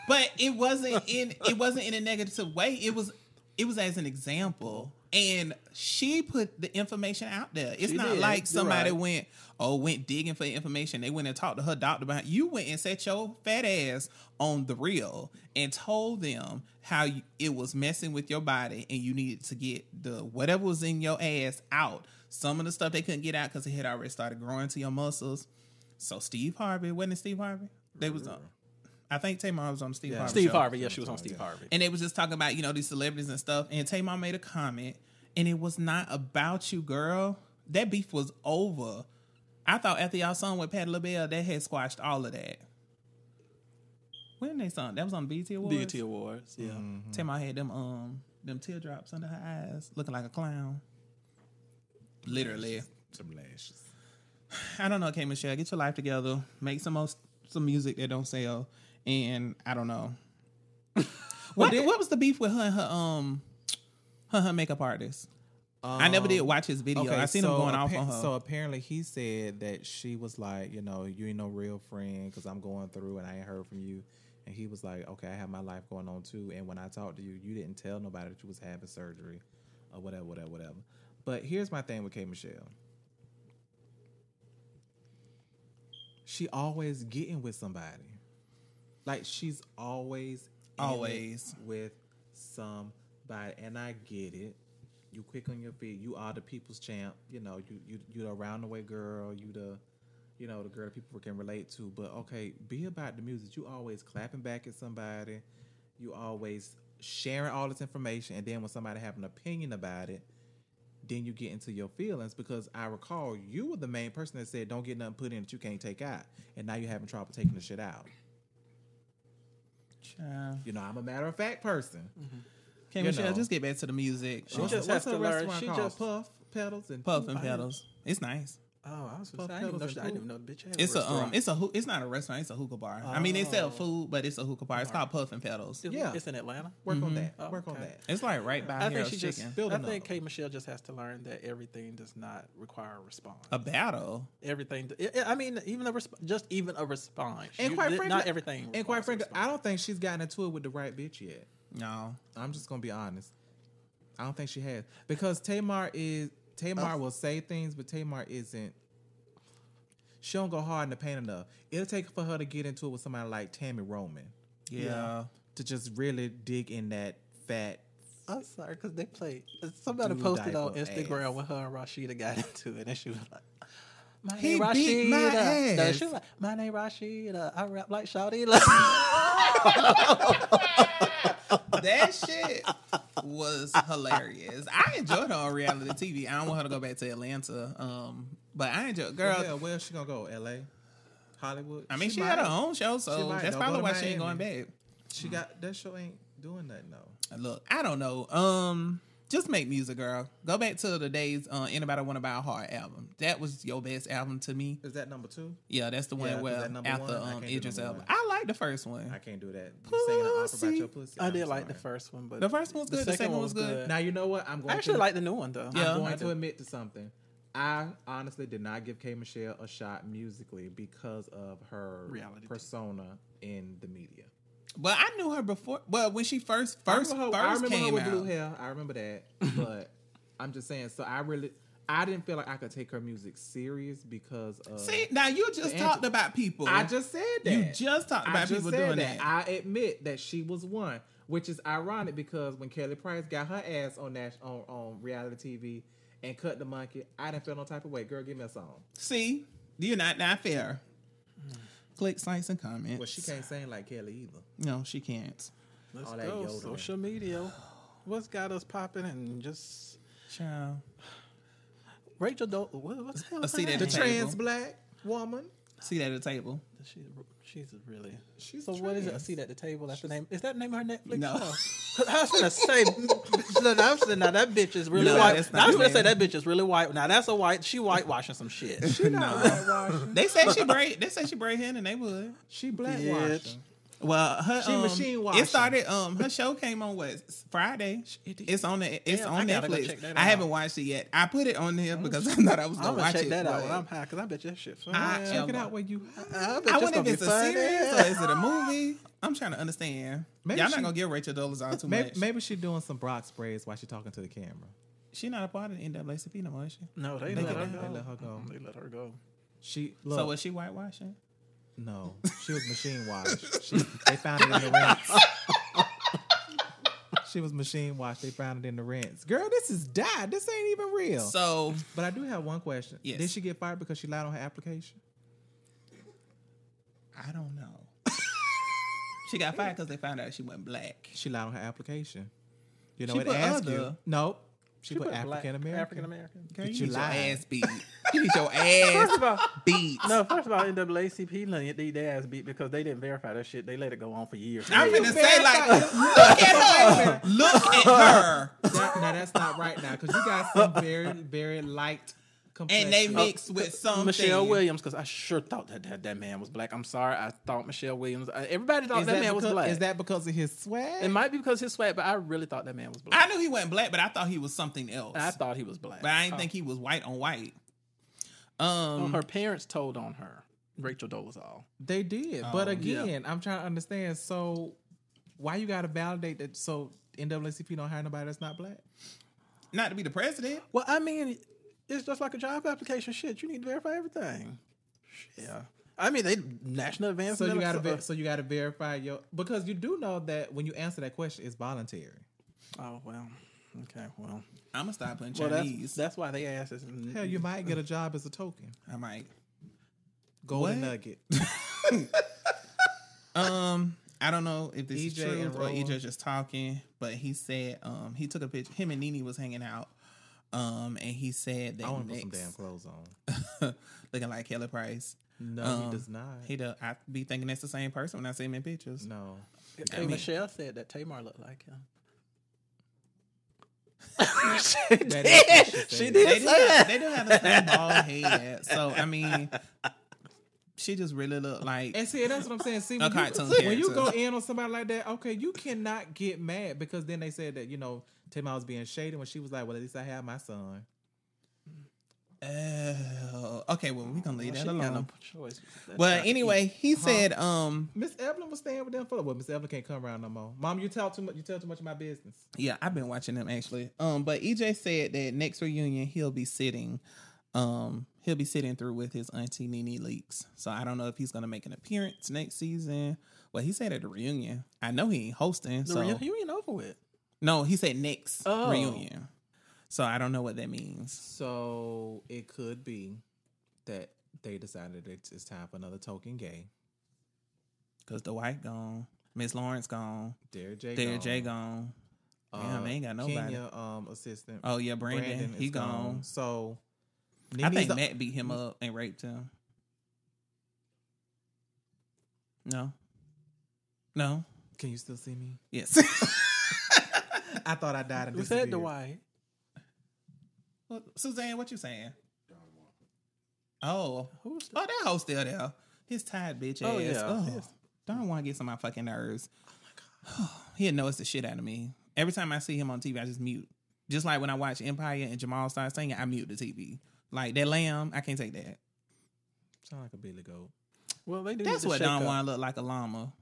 but it wasn't in it wasn't in a negative way. It was it was as an example. And she put the information out there. It's She not did. like somebody right. went, oh, went digging for information. They went and talked to her doctor about you went and set your fat ass on the real and told them how you, it was messing with your body and you needed to get the whatever was in your ass out. Some of the stuff they couldn't get out because it had already started growing to your muscles. So Steve Harvey, wasn't it Steve Harvey? They was on. I think Tamar was on Steve Yeah. Harvey. Steve show. Harvey. Yeah, she was on Steve Harvey. And they was just talking about, you know, these celebrities and stuff. And Tamar made a comment, and it was not about you, girl. That beef was over. I thought after y'all song with Pat LaBelle, they had squashed all of that. When they song? That was on BET Awards. BET Awards. Yeah. Tamar had them um them teardrops under her eyes, looking like a clown. Literally. Some lashes. <sighs> I don't know, K Michelle. Get your life together. Make some most some music that don't sell. And I don't know. <laughs> what what was the beef with her and her um her, her makeup artist? I never did watch his video. I seen him going off on her. So apparently he said that she was like, you know, you ain't no real friend because I'm going through and I ain't heard from you. And he was like, okay, I have my life going on too. And when I talked to you, you didn't tell nobody that you was having surgery or whatever, whatever, whatever. But here's my thing with K Michelle. She always getting with somebody. Like she's always Always. with somebody, and I get it. You quick on your feet. You are the people's champ. You know, you you you the around the way girl. You the you know the girl people can relate to. But okay, be about the music. You always clapping back at somebody. You always sharing all this information, and then when somebody have an opinion about it, then you get into your feelings because I recall you were the main person that said don't get nothing put in that you can't take out, and now you're having trouble taking the shit out. Child. You know, I'm a matter of fact person. K you Michelle, know. just get back to the music. She Um, just What's has to learn. restaurant She called? just Puff petals and Puff and petals. It's nice. Oh, I was Puff gonna say, I didn't, know, pedals I didn't even know the bitch had It's a um, it's a hoo- it's not a restaurant. It's a hookah bar. I mean, they sell Oh. food, but it's a hookah bar. It's called Puff and Petals. It's- yeah. it's in Atlanta. Work on that. Oh, Work on okay. that. It's like right by I think Harold's she Chicken. just. Build I another think one. K Michelle just has to learn that everything does not require a response. a battle. everything. I- I mean, even a resp- just even a response. And You- quite th- frankly, not everything. And quite requires a frankly, I don't think she's gotten into it with the right bitch yet. No, I'm just gonna be honest. I don't think she has because Tamar is Tamar oh. will say things, but Tamar isn't. She don't go hard in the paint enough. It'll take for her to get into it with somebody like Tami Roman yeah. to just really dig in that fat. I'm sorry because they played. Somebody posted on Instagram ass. when her and Rasheeda got <laughs> into it, and she was like. My He name beat my Rasheeda. No, ass. she was like, my name Rasheeda. I rap like Shawty. <laughs> <laughs> that shit was hilarious. I enjoyed her on reality TV. I don't want her to go back to Atlanta. Um, but I enjoy girl. yeah, where she gonna go? L.A., Hollywood. I mean, she, might. had her own show, so that's probably why to she ain't going back. She got that show ain't doing nothing though. Look, I don't know. Um, just make music, girl. Go back to the days. Uh, anybody want to buy a hard album? That was your best album to me. Is that number two? Yeah, that's the one Yeah, where after one? I um Idris album. one. I like the first one. I can't do that. You singing an opera Pussy. about your pussy. I I'm did like the first one, but The first one was good. The second one was good. Now you know what? I'm going. I actually to, like the new one though. Yeah. I'm going to admit to something. I honestly did not give K Michelle a shot musically because of her Reality. persona in the media. Well, I knew her before. Well, when she first first I remember first I remember came her with out. blue hair. I remember that, <laughs> but I'm just saying. So I really, I didn't feel like I could take her music serious because of. See, now you just talked anti- about people. I just said that. you just talked about just people doing that. that. I admit that she was one, which is ironic because when Kelly Price got her ass on that on, on reality TV and cut the monkey, I didn't feel no type of way. Girl, give me a song. See, you're not not fair. Mm. Click, likes, and comments. Well, she can't sing like Kelly either. No, she can't. Let's All go. yodeling. Social media. What's got us popping and just Child. Rachel Do- what, what's the hell? A is her seat at name? the The table. trans black woman. See that at the table. She's she's really. She's so what is it? A seat at the table. That's the name. Is that the name of her Netflix No. show? I was gonna say. <laughs> no, I was gonna- now that bitch is really No, white. Now, I was gonna say that bitch is really white. Now that's a white. She whitewashing some shit. She not <laughs> whitewashing. They say she braid. They say she braid hair in the neighborhood. She black Bitch. Washing. Well, her She um, machine washing. It started. Um, her show came on what Friday. It's on the. It's Damn, on I Netflix. check that I haven't watched it yet. I put it on there because <laughs> I thought I was I'm gonna gonna watch check it. that out when I'm high because I bet that shit fun. I I, am- Check it out when you. bet I that's wonder gonna if it's a funny. series or is it a movie. I'm trying to understand. Maybe Y'all she- not gonna give Rachel Dolezal too Maybe, much. maybe she doing some Brock sprays while she's talking to the camera. She not a part of the NAACP no more, is she? No, they, They let, let her her- go. they let her go. They let her go. She look, so was she whitewashing? No, she was machine washed. She, they found it in the rinse. <laughs> she was machine washed. They found it in the rinse. Girl, this is died. This ain't even real. So but I do have one question. Yes. Did she get fired because she lied on her application? I don't know. <laughs> she got fired because they found out she went black. She lied on her application. You know, She it put asked you. Nope. She, She put, put African American. African American. Girl, But you you need your ass beat. <laughs> You need your First ass of all, beat. no. First of all, NAACP let they their ass beat because they didn't verify that shit. They let it go on for years. I'm gonna say like, look at her. Look at her. That, now that's not right now because you got some very very light complexion. And they mix with uh, some Michelle Williams, because I sure thought that, that that man was black. I'm sorry, I thought Michelle Williams. I, everybody thought that, that, man because, was black. is that because of his swag? it might be because his swag, but I really thought that man was black. I knew he wasn't black, but I thought he was something else. I, thought he was black. but I didn't Oh. think he was white on white. Um, her parents told on her. Rachel Dolezal. They did, Oh, but yeah. again, I'm trying to understand. So, why you got to validate that? So NAACP don't hire nobody that's not black. not to be the president. Well, I mean, it's just like a job application. Shit, you need to verify everything. Yeah. I mean, they national advance. So you got to to. ver- so you got to verify your because you do know that when you answer that question, it's voluntary. oh well. Okay. Well. I'm gonna start putting Well, that's Chinese. that's why they asked us. Hell, you might get a job as a token, I might. golden What? nugget. <laughs> <laughs> Um, I don't know if this is true or Roland. EJ just talking, but he said um he took a picture. Him and Nene was hanging out. Um, and he said that I want to put some damn clothes on. <laughs> looking like Kelly Price. No, Um, he does not. He does. I be thinking that's the same person when I see him in pictures. no. I Hey, mean- Michelle said that Tamar looked like him. That is she what did. she She did They do, say have, that. they do have the same bald head. So I mean, she just really looked like And see, that's what I'm saying. See, A when, cartoon you, when you go in on somebody like that, okay, you cannot get mad because then they said that you know Tamar was being shady when she was like, "Well, at least I have my son." Oh, okay. Well, we're gonna leave Well, that alone. no choice. That's Well, anyway, he said, um, Miss Evelyn was staying with them for a well, Miss Evelyn can't come around no more. Mom, you tell too much. You tell too much of my business. yeah, I've been watching them actually. Um, but EJ said that next reunion he'll be sitting, um, he'll be sitting through with his auntie Nene Leakes. So I don't know if he's gonna make an appearance next season. Well, he said at the reunion. I know he ain't hosting. the so reunion you ain't over with. no, he said next Oh. reunion. So I don't know what that means. So it could be that they decided it's, it's time for another token gay. Cause the white gone, Miss Lawrence gone, Derek J. Derek gone. J gone. Damn, they ain't got nobody. Kenya, um, assistant. Oh yeah, Brandon, Brandon he is gone. So I think the- Matt beat him up and raped him. No. No. Can you still see me? Yes. <laughs> I thought I died and Who said disappeared. Dwight? Well, Suzanne, what you saying? Oh, Who's oh, that hoe still there. His tired bitch oh, ass. Oh, yeah. Oh, Yes. Don't want to get on my fucking nerves. Oh, he annoys the shit out of me. Every time I see him on TV, I just mute. Just like when I watch Empire and Jamal starts singing, I mute the TV. Like that lamb, I can't take that. Sound like a Billy Goat. Well, they do. That's what Don. Juan look like a llama.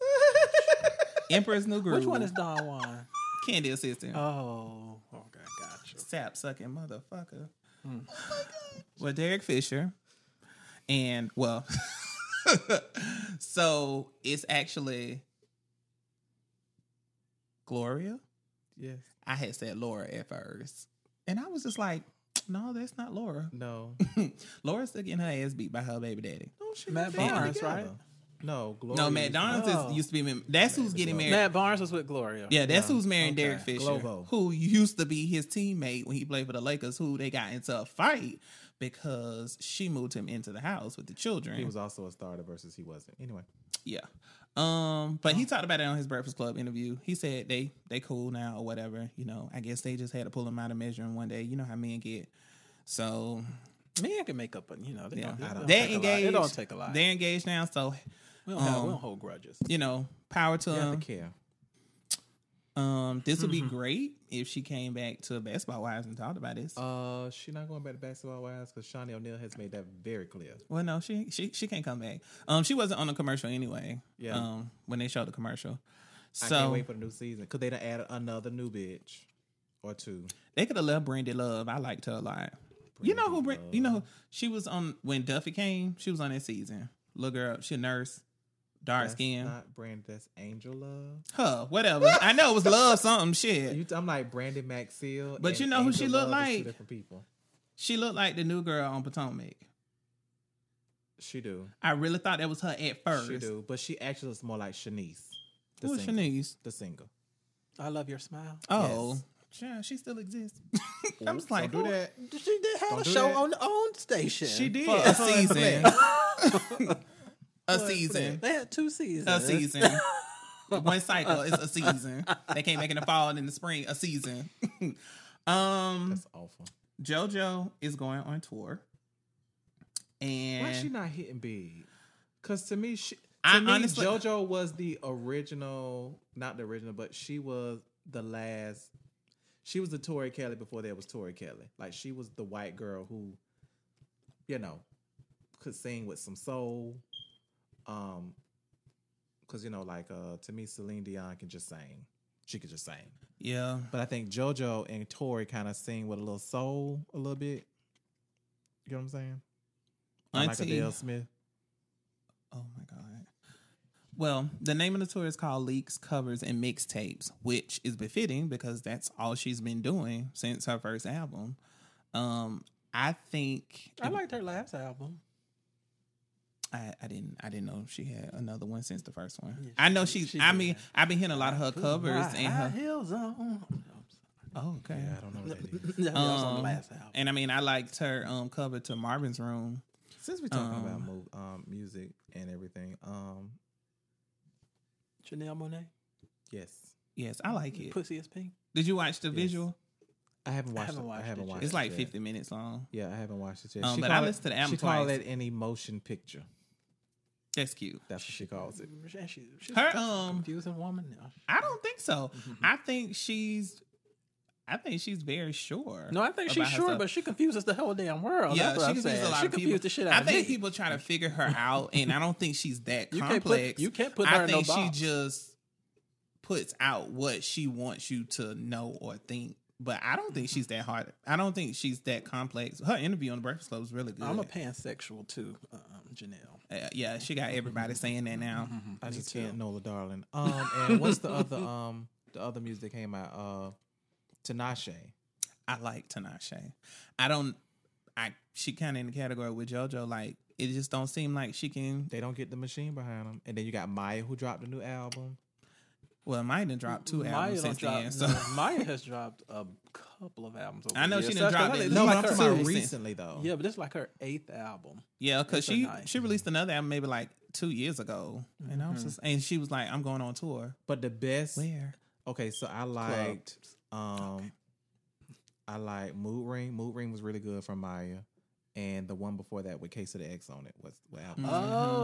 <laughs> Emperor's New Groove. Which one is Don Juan? Kandi Assistant? Oh, okay, gotcha. Sap sucking motherfucker. Hmm. Well, Derek Fisher, and well, <laughs> so it's actually Gloria. Yes. I had said Laura at first, and I was just like, no, that's not Laura. No. <laughs> Laura's still getting her ass beat by her baby daddy. No, she Matt Barnes, right? No, Gloria. No, Matt Donalds is- Oh. used to be. That's who's getting married. Matt Barnes was with Gloria. Yeah, that's Yeah. who's marrying Okay. Derek Fisher, Globo. who used to be his teammate when he played for the Lakers. Who they got into a fight because she moved him into the house with the children. He was also a starter versus he wasn't. Anyway. yeah, um, but he talked about it on his Breakfast Club interview. He said they they cool now or whatever. You know, I guess they just had to pull him out of measuring one day. You know how men get. So men can make up. A, you know, they yeah, don't, it don't they're take engaged. It don't take a lot. They're engaged now. So we, don't have, um, we don't hold grudges. you know, power to You have them. care. Um, this would be great if she came back to Basketball Wives and talked about this. Uh, she not going back to basketball wives because Shaunie O'Neal has made that very clear. Well, no, she she she can't come back. Um, she wasn't on the commercial anyway. Yeah. Um, when they showed the commercial, I so can't wait for the new season because they done added another new bitch. or two. They could have left Brandy Love. I liked her a lot. you know who? Bran- You know who- she was on when Duffy came. She was on that season. Look her up. she a nurse, dark That's skin. not Brandy. That's Angel Love. Her, whatever. I know it was <laughs> love something. Shit. You, I'm like Brandi Maxiell. But you know who she looked Love is two like? different people. She looked like the new girl on Potomac. She do. I really thought that was her at first. She do. But she actually looks more like Shanice. The Who is singer. Shanice? The singer. I love your smile. Oh, yeah, she still exists. <laughs> I'm just like, Don't do that. She did have Don't a show that. on the OWN station. She did. For a That's what I'm season. <laughs> saying. a season. They had two seasons. A season. <laughs> One cycle is a season. They came back in the fall and in the spring, a season. <laughs> um, That's awful. JoJo is going on tour. And Why she not hitting big? Because to me, she, to I me, honestly- JoJo was the original, not the original, but she was the last. She was the Tori Kelly before there was Tori Kelly. Like she was the white girl who, you know, could sing with some soul. Um, because you know, like uh, to me, Celine Dion can just sing. She could just sing. yeah, But I think JoJo and Tori kind of sing with a little soul, a little bit. You know what I'm saying? Not like Auntie- Adele Smith. Oh my god. Well, the name of the tour is called Leaks, Covers, and Mixtapes, which is befitting because that's all she's been doing since her first album. Um, I think I liked her last album. I, I didn't I didn't know she had another one since the first one. Yeah, I know she- she. she I mean, I've been hearing a lot of her covers Right, and high her. heels on. Oh, okay. Yeah, I don't know what that is. <laughs> That was on the Um, last album. And I mean, I liked her um cover to Marvin's Room. Since we're talking about Um, mo- um, music and everything, um, Janelle Monáe. yes, Yes, I like it. Pussy is pink. Did you watch the Yes. visual? I haven't watched. haven't it. I haven't it yet. watched. It's like yet. 50 minutes long. Yeah, I haven't watched it yet. Um, she but I call listened to the album She called it an emotion picture. That's cute. That's what she calls it. And she, she's Her, a um, confusing woman now. I don't think so. I think she's. I think she's very sure. No, I think she's sure, herself. but she confuses the whole damn world. yeah, That's what she I'm confuses saying. a lot she of people. confused the shit out I of think me. people try to <laughs> figure her out, and I don't think she's that You can't put- complex. you can't put her I in no think she box. just puts out what she wants you to know or think. But I don't think she's that hard. I don't think she's that complex. Her interview on the Breakfast Club was really good. I'm a pansexual too, um, Janelle. Uh, yeah, she got everybody saying that now. I Me just too. can't Nola darling. Um, and what's the other <laughs> um the other music that came out? Uh, Tinashe. I like Tinashe. I don't. I she kind of in the category with JoJo. Like it just don't seem like she can. They don't get the machine behind them. And then you got Mya who dropped a new album. Well, Mya done dropped two Mya albums done since then. dropped- So no, Mya has dropped a couple of albums. Over I know the she years. done So dropped it. like No, her- but I'm talking about recent. recently though. Yeah, but it's like her eighth album. yeah, because she nice. she released another album maybe like two years ago, and I was just and she was like, "I'm going on tour." But the best. Where? Okay, so I liked. Um, I like Mood Ring. Mood Ring was really good from Mya, and the one before that with Case of the Ex on it was what album? Mhm.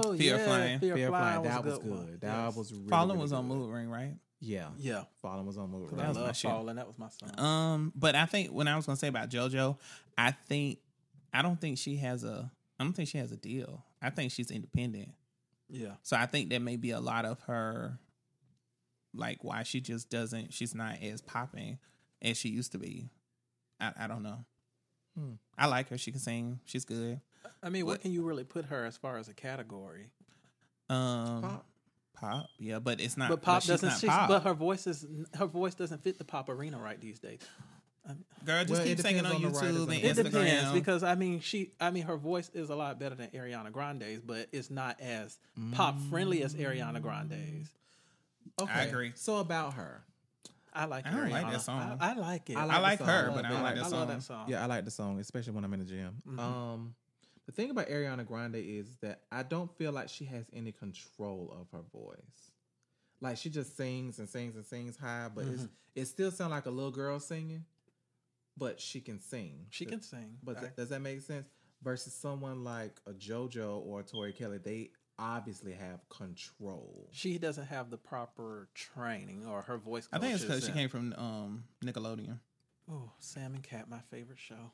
Oh, Fear yeah, Flying. Fear, Fair Flying Flying. That was was good. good. one. That Yes. was really, Fallen really was on good. Mood Ring, right? Yeah, Yeah, Fallen was on Mood 'Cause Ring. I was my love shit. Fallen. That was my song. Um, but I think when I was gonna say about JoJo, I think I don't think she has a I don't think she has a deal. I think she's independent. yeah, So I think that may be a lot of her like why she just doesn't she's not as popping as she used to be. I, I don't know. Hmm. I like her. She can sing. She's good. I mean, what, What- can you really put her as far as a category? Um Pop. pop, yeah, but it's not but pop she's doesn't. not She's, pop. but her voice is her voice doesn't fit the pop arena right these days. Girl, just Well, keep it singing depends on on YouTube and and It Instagram. depends because I mean she I mean her voice is a lot better than Ariana Grande's, but it's not as pop friendly as Ariana Grande's. Okay, I agree. So about her, I like. It. I don't like that song. I, I like it. I I like her, song. but I don't like I that love song. that song. Yeah, I like the song, especially when I'm in the gym. Mhm. Um, the thing about Ariana Grande is that I don't feel like she has any control of her voice. Like she just sings and sings and sings high, but it's, it still sounds like a little girl singing. But she can sing. She can sing. But I- th- does that make sense? Versus someone like a JoJo or a Tori Kelly, they obviously have control. she doesn't have the proper training or her voice. I think it's because she came from um Nickelodeon. Oh, Sam and Cat, my favorite show.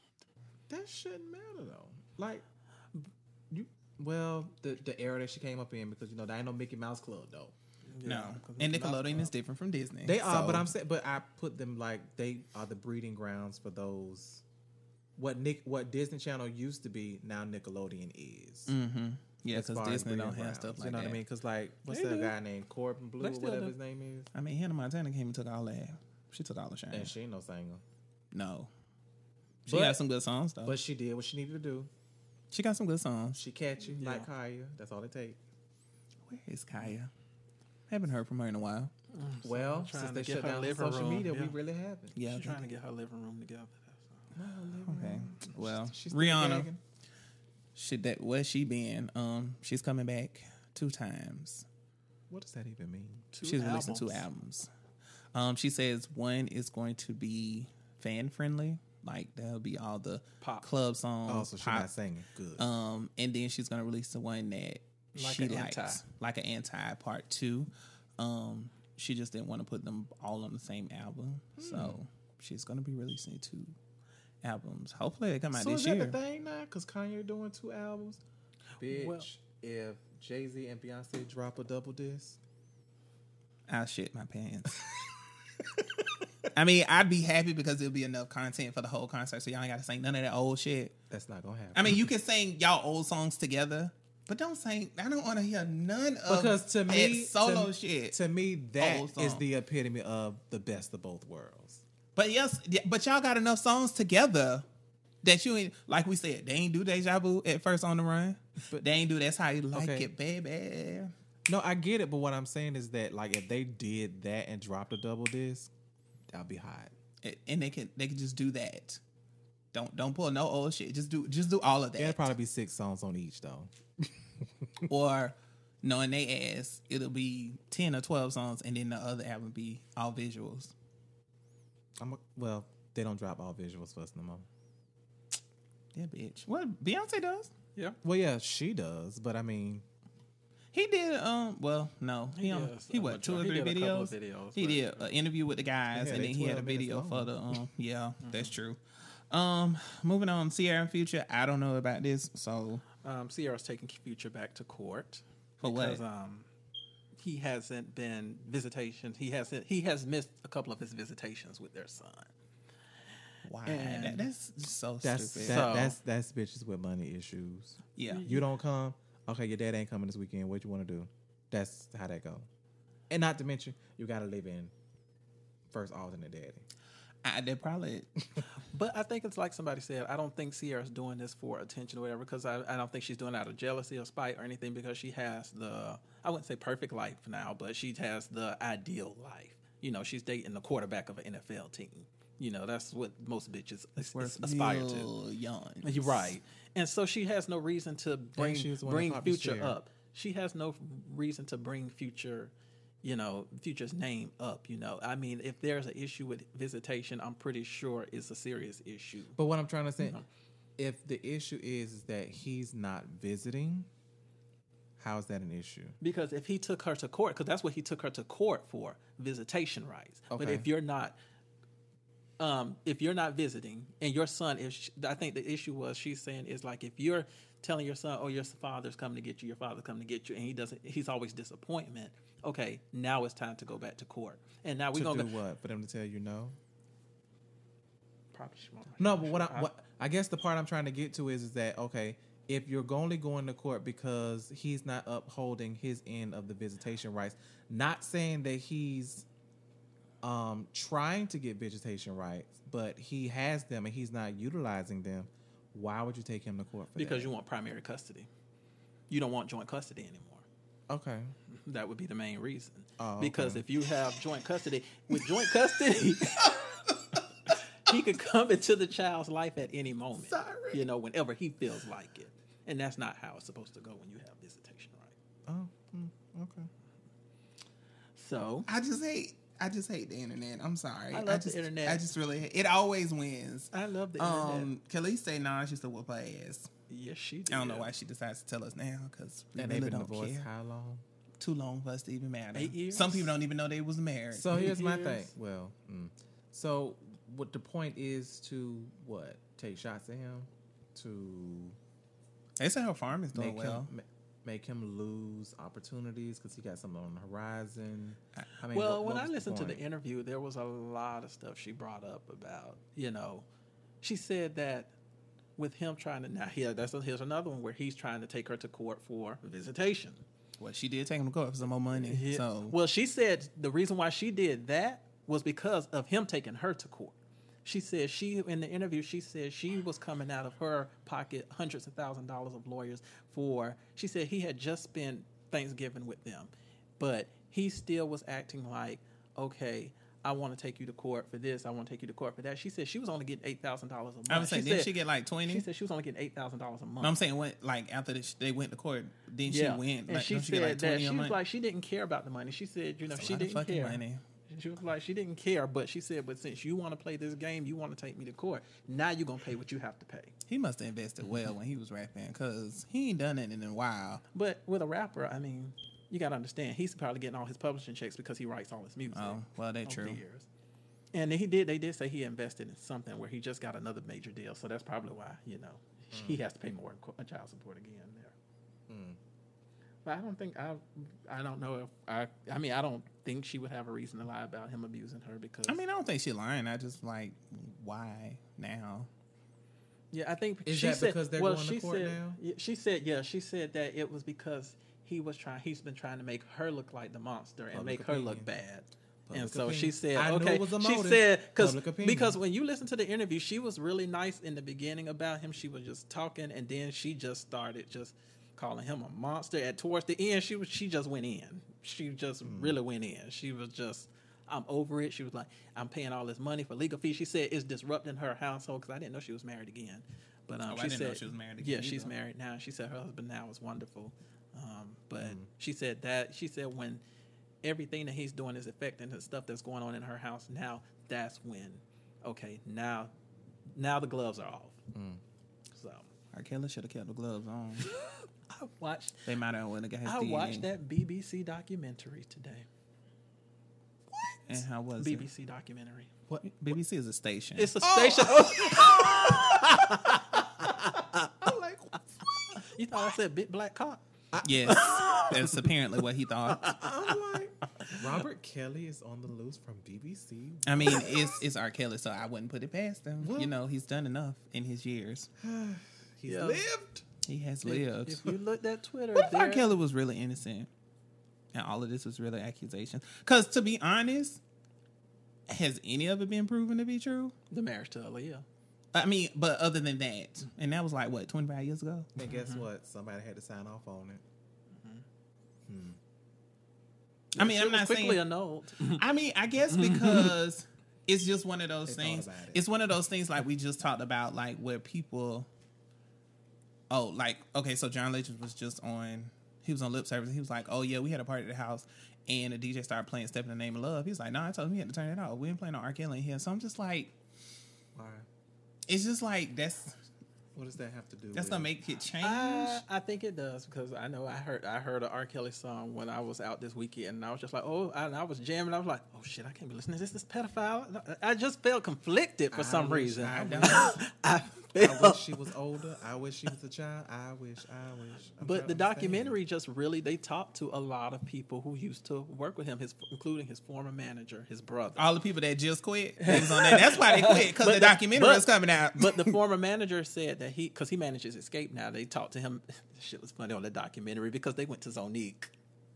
That shouldn't matter though. Like you, well, the the era that she came up in because you know there ain't no Mickey Mouse Club though. No, Yeah, 'cause and Nickelodeon is different from Disney. They are, but I'm saying, but I put them like they are the breeding grounds for those. What Nick, what Disney Channel used to be, now Nickelodeon is. Mm-hmm. Yeah, because Disney don't breeding have stuff grounds, like You know that. what I mean? Because like, what's They that do. guy named Corbin Bleu or whatever do. his name is? I mean, Hannah Montana came and took all that. She took all the shine. And she ain't no singer, no, she But- got some good songs though. but she did what she needed to do. she got some good songs. She catchy Yeah. like Kaya. That's all it takes. Where is Kaya? Haven't heard from her in a while. Mm, well, trying since to they get shut her down living social room, media, we yeah. really haven't. Yeah, She's they- trying to get her living room together. Okay. Well, She's still Rihanna, gagging. She that where she been? Um, she's coming back two times. What does that even mean? Two she's releasing two albums. albums. Um, she says one is going to be fan friendly, like there'll be all the Pop. club songs. Oh, so she's not singing. Good. Um, and then she's gonna release the one that Like she an likes, anti. like an anti part two. Um, she just didn't want to put them all on the same album, Hmm. so she's gonna be releasing two albums. Hopefully, they come out so this is that year. the thing now? Because Kanye doing two albums. Bitch, Well- if Jay Z and Beyonce drop a double disc, I'll shit my pants. <laughs> I mean, I'd be happy because it'll be enough content for the whole concert, so y'all ain't got to sing none of that old shit. that's not gonna happen. I mean, you can sing y'all old songs together, but don't sing. I don't want to hear none of because to me, solo to, shit. To me, that Old is song. the epitome of the best of both worlds. But yes, but y'all got enough songs together that you ain't like we said. They ain't do deja vu at first on the run, but they ain't do that's how you like Okay. it, baby. No, I get it, but what I'm saying is that like if they did that and dropped a double disc, that'd be hot. And- they can they can just do that. Don't don't pull no old shit. Just do just do all of that. It'd probably be six songs on each though. <laughs> or knowing they ass, it'll be ten or twelve songs, and then the other album be all visuals. I'm a, well, they don't drop all visuals for us no more. <tsk> Yeah, bitch. What Beyonce does? Yeah. Well, yeah, she does, but I mean, He did. Um. Well, no. He He on, does he what two or three did a couple of videos. videos, He did an interview with the guys, Yeah, and then he had a 12 minutes video for the. Um. <laughs> Yeah, that's true. Um. Moving on, Ciara and Future. I don't know about this, so Um, Ciara's taking Future back to court For what? um, he hasn't been visitation. He hasn't. He has missed a couple of his visitations with their son. And- That, that's so that's stupid. that, So- that's that's bitches with money issues. yeah. You don't come, okay? Your dad ain't coming this weekend. What you want to do? That's how that go. And not to mention, you got to live in first alternate daddy. I, they probably. <laughs> But I think it's like somebody said. I don't think Ciara's doing this for attention or whatever because I, I don't think she's doing it out of jealousy or spite or anything because she has the I wouldn't say perfect life now, but she has the ideal life. You know, she's dating the quarterback of an NFL team. You know, that's what most bitches as- as- aspire to. real young. You're right. And so she has no reason to bring she was the one that bring popped his future chair. up. She has no reason to bring future, you know, future's name up. You know, I mean, if there's an issue with visitation, I'm pretty sure it's a serious issue. But what I'm trying to say, if the issue is, is that he's not visiting, how is that an issue? Because if he took her to court, because that's what he took her to court for, visitation rights. But if you're not, um, if you're not visiting, and your son is, I think the issue was she's saying is like if you're telling your son, "Oh, your father's coming to get you," your father's coming to get you, and he doesn't, he's always disappointment. Okay, now it's time to go back to court, and now we're gonna do go, what? For them to tell you no? probably. No, but what I what I guess the part I'm trying to get to is is that okay, if you're only going to court because he's not upholding his end of the visitation rights, not saying that he's um trying to get visitation rights, but he has them and he's not utilizing them, why would you take him to court for because that? you want primary custody. You don't want joint custody anymore. Okay. That would be the main reason. Oh, Because okay. if you have joint custody, with joint custody, <laughs> he could come into the child's life at any moment. Sorry. You know, whenever he feels like it. And that's not how it's supposed to go when you have visitation right. Oh, mm, okay. So I just hate. I just hate the internet. I'm sorry. I love the just, internet. I just really. It always wins. I love the internet. Um, Kelis say nah. She used to whoop her ass. yes, she did. I don't know why she decides to tell us now because we And really they've don't care. how long? Too long for us to even matter. Eight years? Some people don't even know they was married. So here's my thing. Well, mm. so what the point is to what? Take shots at him to they say her farm is doing well. him. Ma- make him lose opportunities because he got something on the horizon? I mean, well, what- when I the listened to the interview, there was a lot of stuff she brought up about, you know, she said that with him trying to now here that's here's another one where he's trying to take her to court for visitation. Well, she did take him to court for some more money. Yeah. So well, she said the reason why she did that was because of him taking her to court. She said she in the interview she said she was coming out of her pocket hundreds of thousand dollars of lawyers for. She said he had just spent Thanksgiving with them, but he still was acting like okay. I want to take you to court for this. I want to take you to court for that. She said she was only getting eight thousand dollars a month. I would saying, she didn't said, she get like twenty? She said she was only getting eight thousand dollars a month. I'm saying when like after the, they went to court, then she went. and Like, she said like that she was month. like she didn't care about the money. She said, you know, That's she didn't fucking care. money. She was like, she didn't care, but she said, but since you want to play this game, you want to take me to court. Now you're gonna pay what you have to pay. he must have invested well when he was rapping because he ain't done it in a while. But with a rapper, I mean, you gotta understand, he's probably getting all his publishing checks because he writes all his music. Oh, well, they over true. the years. And he did. They did say he invested in something where he just got another major deal. So that's probably why you know he has to pay more in child support again there. Mm. But I don't think I. I don't know if I. I mean, I don't think she would have a reason to lie about him abusing her because. I mean, I don't think she lying. I just like why now? yeah, I think Is she that said, because they're well, going to she court said, now? Yeah, she said, yeah, she said that it was because he was trying. He's been trying to make her look like the monster and Public make her look bad. Public and so opinion. she said, I knew okay. it was a she said because because when you listen to the interview, she was really nice in the beginning about him. She was just talking, and then she just started just calling him a monster. At towards the end, she was she just went in. She just Hmm. really went in. She was just. I'm over it. She was like, I'm paying all this money for legal fees. She said it's disrupting her household because I didn't know she was married again. But um, Oh, I she didn't said know she was married Yeah, again she's married now. She said her husband now is wonderful. Um, but Mm. she said that she said when everything that he's doing is affecting the stuff that's going on in her house now, that's when okay, now now the gloves are off. Mm. So R. Kelly should have kept the gloves on. <laughs> I watched they might have went and got his I DNA. watched that BBC documentary today. What? And how was it? BBC documentary. What? BBC is a station. It's a Oh. station. <laughs> <laughs> I'm like, what? you thought I said big black cock? yes, <laughs> that's apparently what he thought. I'm like, Robert Kelly is on the loose from BBC. I mean, it's it's R. Kelly, so I wouldn't put it past him. What? You know, he's done enough in his years. <sighs> He's Yeah. lived. He has If, lived. if you looked at Twitter, What if R. Kelly was really innocent? And all of this was really accusations? Because to be honest, has any of it been proven to be true? the marriage to Aaliyah. I mean, but other than that, and that was like what twenty five years ago. And guess mm-hmm. what? Somebody had to sign off on it. Mm-hmm. Hmm. I mean, I'm was not quickly saying. annulled. I mean, I guess <laughs> because it's just one of those They things. it. It's one of those things like we just talked about, like where people. Oh, like okay, so John Legend was just on. He was on lip service. And he was like, "Oh yeah, we had a party at the house, and the DJ started playing "Step in the Name of Love." He's like, "No, I told him he had to turn it off. We ain't playing no R. Kelly here." So I'm just like, Why? it's just like that's What does that have to do? that's with gonna make it change. I, I think it does because I know I heard I heard a R. Kelly song when I was out this weekend, and I was just like, oh, I, and I was jamming. I was like, oh shit, I can't be listening to this. This pedophile. I just felt conflicted for I some wish- reason. I I, wish- felt, <laughs> I <laughs> wish she was older. I wish she was a child. I wish. I wish. I'm but the documentary just really they talked to a lot of people who used to work with him, his including his former manager, his brother. all the people that just quit, was on that. That's why they <laughs> quit because the the- documentary but- was coming out. But the <laughs> former manager said that he, because he manages Xscape now, they talked to him. Shit was funny on the documentary because they went to Zonnique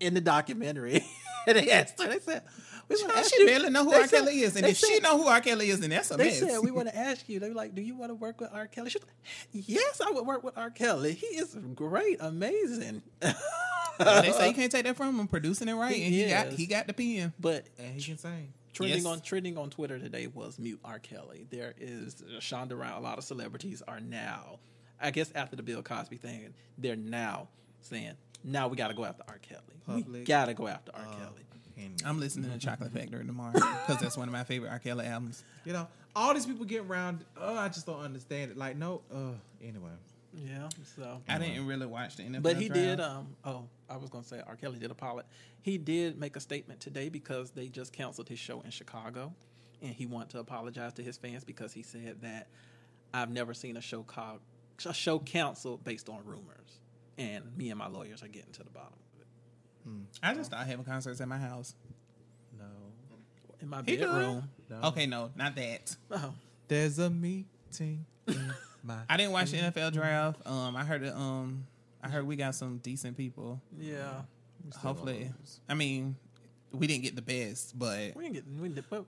in the documentary and they asked her. They said, "We want to ask she you." barely know who R. said- Kelly is, and if she know who R. Kelly is, then that's a they mess. said we <laughs> want to ask you. They were like, "Do you want to work with R. Kelly?" She was like, "Yes, I would work with R. Kelly. He is great, amazing." <laughs> they say you <laughs> can't take that from him producing it right, He and he got he got the pen. but and he can sing. trending Yes. on trending on Twitter today was mute R. Kelly. There is Shonda Rhimes. A lot of celebrities are now, I guess, after the Bill Cosby thing, they're now saying, "Now we got to go after R. Kelly. we got to go after R. Uh, Kelly." Opinion. I'm listening to Chocolate <laughs> Factory tomorrow because that's one of my favorite R. Kelly albums. you know, all these people get around. Oh, I just don't understand it. Like, no. Uh, anyway. Yeah. So, I didn't really watch the NFL, but he did. Um. Oh, I was gonna say R. Kelly did apologize. He did make a statement today because they just canceled his show in Chicago, and he wanted to apologize to his fans because he said that I've never seen a show called a show canceled based on rumors. and me and my lawyers are getting to the bottom of it. I just started having concerts at my house. No, In my He bedroom. no. Okay, no, not that. Oh, There's a meeting in <laughs> my. I didn't watch the NFL draft. Um, I heard it. Um, I heard we got some decent people. yeah. Hopefully, I mean, we didn't get the best, but We didn't get. We didn't, but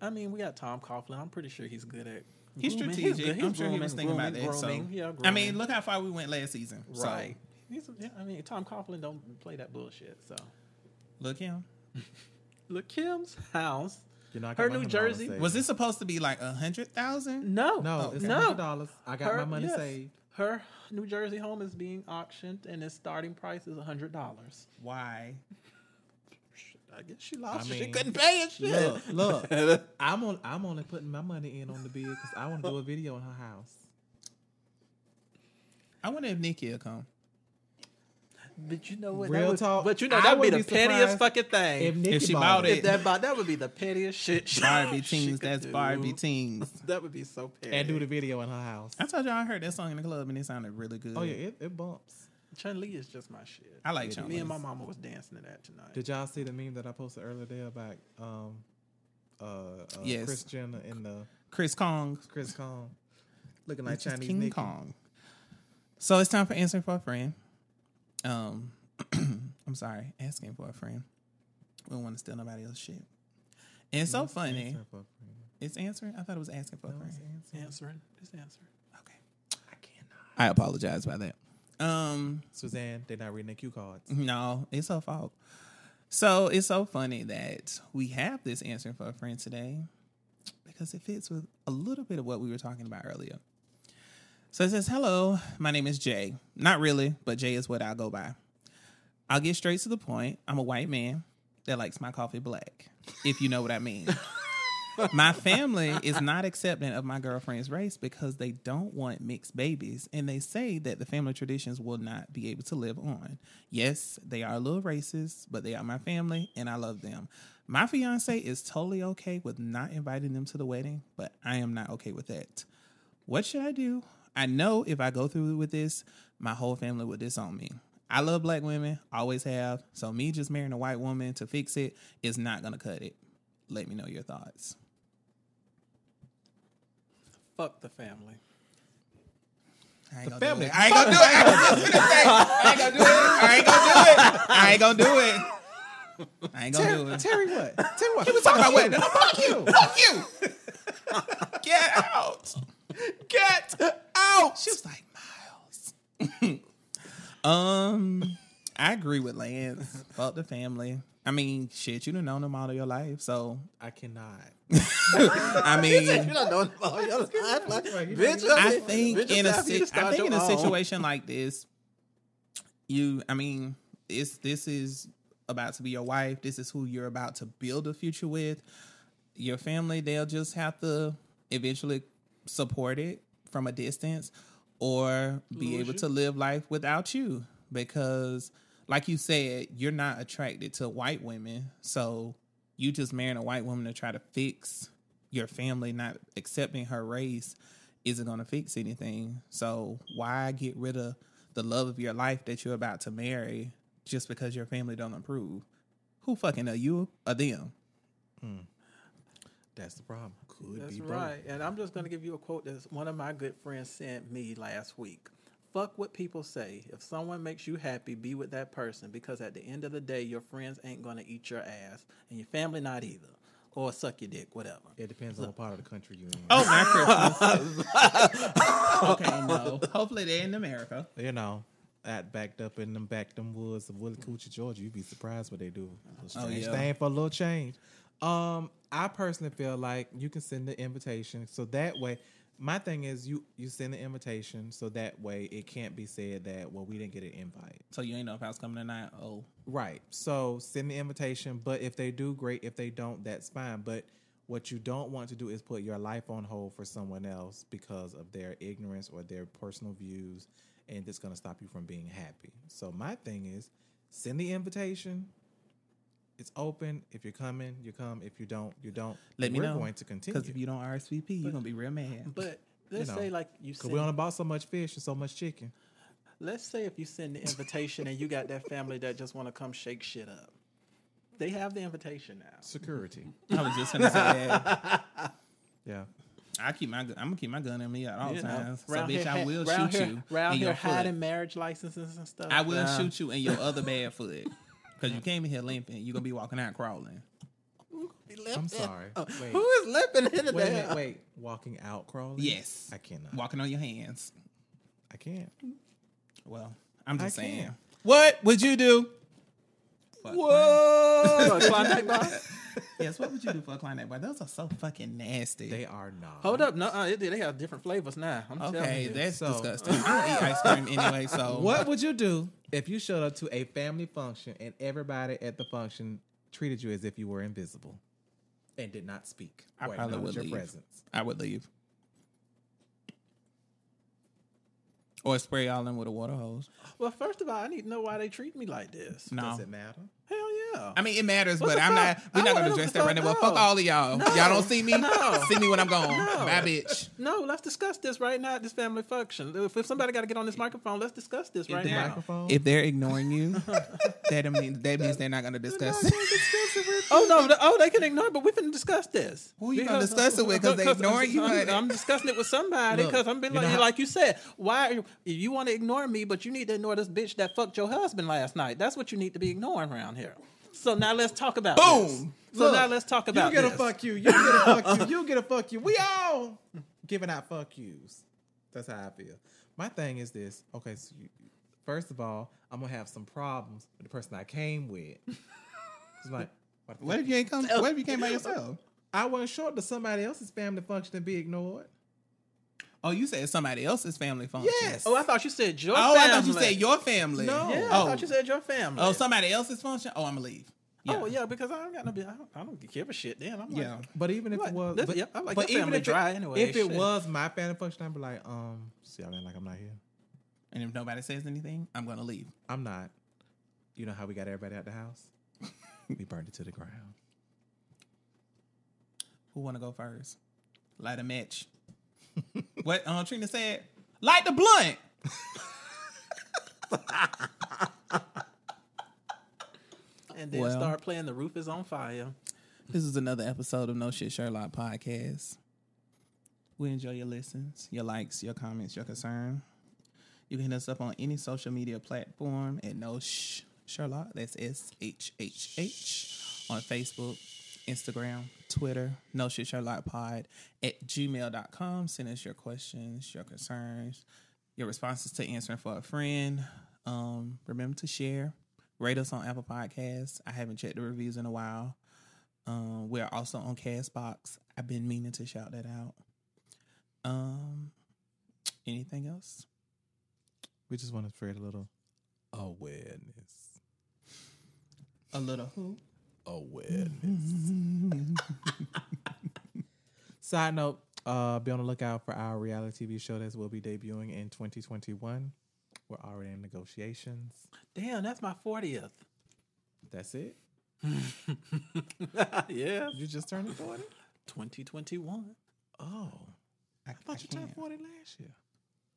I mean, we got Tom Coughlin. I'm pretty sure he's good at. he's grooming. strategic. good. He's I'm sure he grooming, was thinking about grooming, that. Grooming. so, Yeah, I grooming. mean, look how far we went last season. So, right. He's, yeah, I mean, Tom Coughlin don't play that bullshit. So look him. look, Kim's house. You know, I Her New Jersey- Was it supposed to be like a hundred thousand? No, No, Oh, it's no. hundred dollars. I got Her- my money yes. saved. Her New Jersey home is being auctioned, and its starting price is a hundred dollars. Why? I guess she lost. I it. she couldn't pay it. Shit. Look, look. <laughs> I'm on. I'm only putting my money in on the bid because I want to do a video in her house. I wonder if Nicki will come. But you know what? Real that would, talk, But you know that would be wouldn't the be pettiest fucking thing. If Nicki she bought bought it, it. If that bought, that would be the pettiest shit. she- <laughs> Barbie she teens. could That's do. Barbie teens. <laughs> That would be so petty. and do the video in her house. I told you I heard that song in the club and it sounded really good. Oh yeah, it, it bumps. Chun Li is just my shit. I like It Chun Me and my mama was dancing to that tonight. Did y'all see the meme that I posted earlier today about um uh, uh Yes. Kris Jenner and the Chris Kong. Chris Kong looking like This is Chinese King Nicki. Kong. So it's time for answering for a friend. Um, <clears throat> I'm sorry, asking for a friend. We don't want to steal nobody else's shit. And it's so It's funny. answering for a friend. It's answering. I thought it was asking for a friend. it's answering. answering. Just answering. Okay. I cannot. I apologize about that. Um, Suzanne, they're not reading the cue cards. no, it's her fault. So it's so funny that we have this answering for a friend today because it fits with a little bit of what we were talking about earlier. So it says, Hello, my name is Jay. Not really, but Jay is what I'll go by. I'll get straight to the point. I'm a white man that likes my coffee black, if you know what I mean. <laughs> my family is not accepting of my girlfriend's race because they don't want mixed babies and they say that the family traditions will not be able to live on. Yes, they are a little racist, but they are my family and I love them. My fiance is totally okay with not inviting them to the wedding, but I am not okay with that. What should I do? I know if I go through with this, my whole family would disown me. I love black women, always have. So me just marrying a white woman to fix it is not gonna cut it. Let me know your thoughts. Fuck the family. I ain't gonna family. do it. I ain't gonna do it. I was just gonna say, I ain't gonna do it. I ain't gonna do it. I ain't gonna do it. I ain't gonna do it. Terry, what? <laughs> Terry, what? He was talking about what? Fuck you. Fuck you. Get out. Get out. She was like, Miles. <laughs> um, I agree with Lance. Fuck the family. I mean, shit, you done known them all of your life. So, I cannot. <laughs> I <laughs> mean, You don't know about your life, like, bitch. I think bitch, in a it's time for you to si- I think in your a own. situation like this, you I mean, it's this is about to be your wife. This is who you're about to build a future with. Your family, they'll just have to eventually support it from a distance or be Lose able you. to live life without you because like you said, you're not attracted to white women. So you just marrying a white woman to try to fix your family not accepting her race isn't going to fix anything. So why get rid of the love of your life that you're about to marry just because your family don't approve? Who fucking are you or them? Hmm. That's the problem. Could That's be both. right. And I'm just going to give you a quote that one of my good friends sent me last week. Fuck what people say. If someone makes you happy, be with that person because at the end of the day, your friends ain't going to eat your ass and your family not either. Or suck your dick, whatever. It depends on what part of the country you're in. Oh, not <laughs> Christmas. <laughs> okay, no. Hopefully they're in America. You know, at backed up in them back them woods of Willacoochee, Georgia, you'd be surprised what they do. A Oh, yeah. thing for a little change. Um, I personally feel like you can send the invitation so that way. My thing is you you send the invitation so that way it can't be said that well we didn't get an invite. So you ain't know if I was coming tonight. Oh, Right. So send the invitation, but if they do, great. If they don't, that's fine. But what you don't want to do is put your life on hold for someone else because of their ignorance or their personal views, and it's going to stop you from being happy. So my thing is, send the invitation. It's open. If you're coming, you come. If you don't, you don't. let me We're know. going to continue Because if you don't RSVP, you're gonna be real mad. But <laughs> let's know, say, like you because we only bought so much fish and so much chicken. let's say if you send the invitation and you got that family that just want to come shake shit up. They have the invitation now. Security. <laughs> I was just gonna say that. <laughs> Yeah. I keep my gun. I'm gonna keep my gun in me at all You know, times. So bitch, here, I will shoot here, you Round here your foot. hiding marriage licenses and stuff. I will shoot you in your other bad foot because you came in here limping. you're gonna be walking out crawling. I'm sorry. Wait. Who is limping in the Wait a minute. Wait. Walking out crawling? Yes. I cannot. Walking on your hands. I can't. Well, I'm just I saying. can't. What would you do? Fuck Whoa! Klondike <laughs> bar? Yes, what would you do for a Klondike bar? Those are so fucking nasty. They are not. Hold up, no, uh, it- they have different flavors now. I'm telling okay, you. that's So- disgusting. I don't eat ice cream anyway, so What would you do if you showed up to a family function and everybody at the function treated you as if you were invisible and did not speak? I or probably would your leave. presence. I would leave. Or spray y'all in with a water hose. well, first of all, I need to know why they treat me like this. No. Does it matter? Hell yeah. I mean, it matters, What but I'm fuck? not. We're I not gonna know address that right now. Well, fuck- fuck all of y'all. No. Y'all don't see me. No. See me when I'm gone. No. Bye, bitch. No, let's discuss this right now at this family function. If, if somebody got to get on this microphone, let's discuss this right the now. microphone? If they're ignoring you, <laughs> that means that means they're not gonna discuss. it. <laughs> Oh no! the- oh, they can ignore, it, but we finna discuss this. Who you gonna discuss it with? 'Cause they ignoring you, I'm. I'm discussing it with somebody because I'm being like, how- like you said. Why you, you want to ignore me, but you need to ignore this bitch that fucked your husband last night? That's what you need to be ignoring around here. So now let's talk about Boom. this. So Look, now let's talk about you get this. a fuck you. You get a fuck you. <laughs> You get a fuck you. We all giving out fuck yous. That's how I feel. My thing is this. Okay, so you, first of all, I'm gonna have some problems with the person I came with. It's like, what What if you ain't come? What if you came by yourself? I wasn't short to somebody else's family function and be ignored. Oh, you said somebody else's family function. Yes. Oh, I thought you said your. Family. Oh, family. I thought you said your family. No. Yeah, Oh. I thought you said your family. Oh, somebody else's function. Oh, I'm gonna leave. Oh yeah, because I don't got no. I don't, I don't give a shit. Then I'm like, Yeah. But even if Like, it was, this- but, yeah, I like but even family if dry it, anyway, If it was my family function, I'd be like, um, see, y'all ain't like I'm not here. And if nobody says anything, I'm gonna leave. I'm not. You know how we got everybody out the house? <laughs> we burned it to the ground. Who want to go first? Light a match. <laughs> what uh, Trina said? Light the blunt. <laughs> and then Well. start playing "The Roof Is on Fire." This is another episode of No Shit Sherlock podcast. We enjoy your listens, your likes, your comments, your concern. You can hit us up on any social media platform at No Sh- Sherlock. That's S H H H on Facebook, Instagram, Twitter, No Shit Sherlock Pod at gmail.com. Send us your questions, your concerns, your responses to answering for a friend. Um, remember to share, rate us on Apple Podcasts. I haven't checked the reviews in a while. Um, we're also on Castbox. I've been meaning to shout that out. Um, anything else? We just want to spread a little awareness. A little who? Awareness. <laughs> Side note, uh, be on the lookout for our reality TV show that will be debuting in 2021. We're already in negotiations. Damn, that's my fortieth. That's it. <laughs> yeah, You just turned 40? twenty twenty one. Oh. I, I thought you turned can't. 40 last year.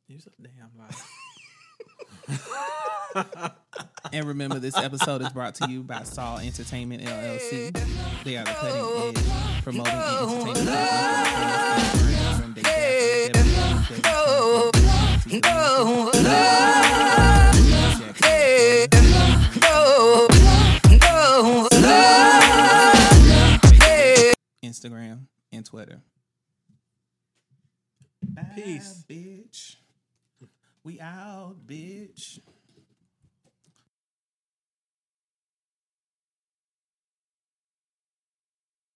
You're a damn lie. <laughs> And remember, this episode is brought to you by Saw Entertainment LLC. They are the cutting edge promoting and entertainment. Instagram and Twitter. Peace. Bye, bitch. We out, bitch.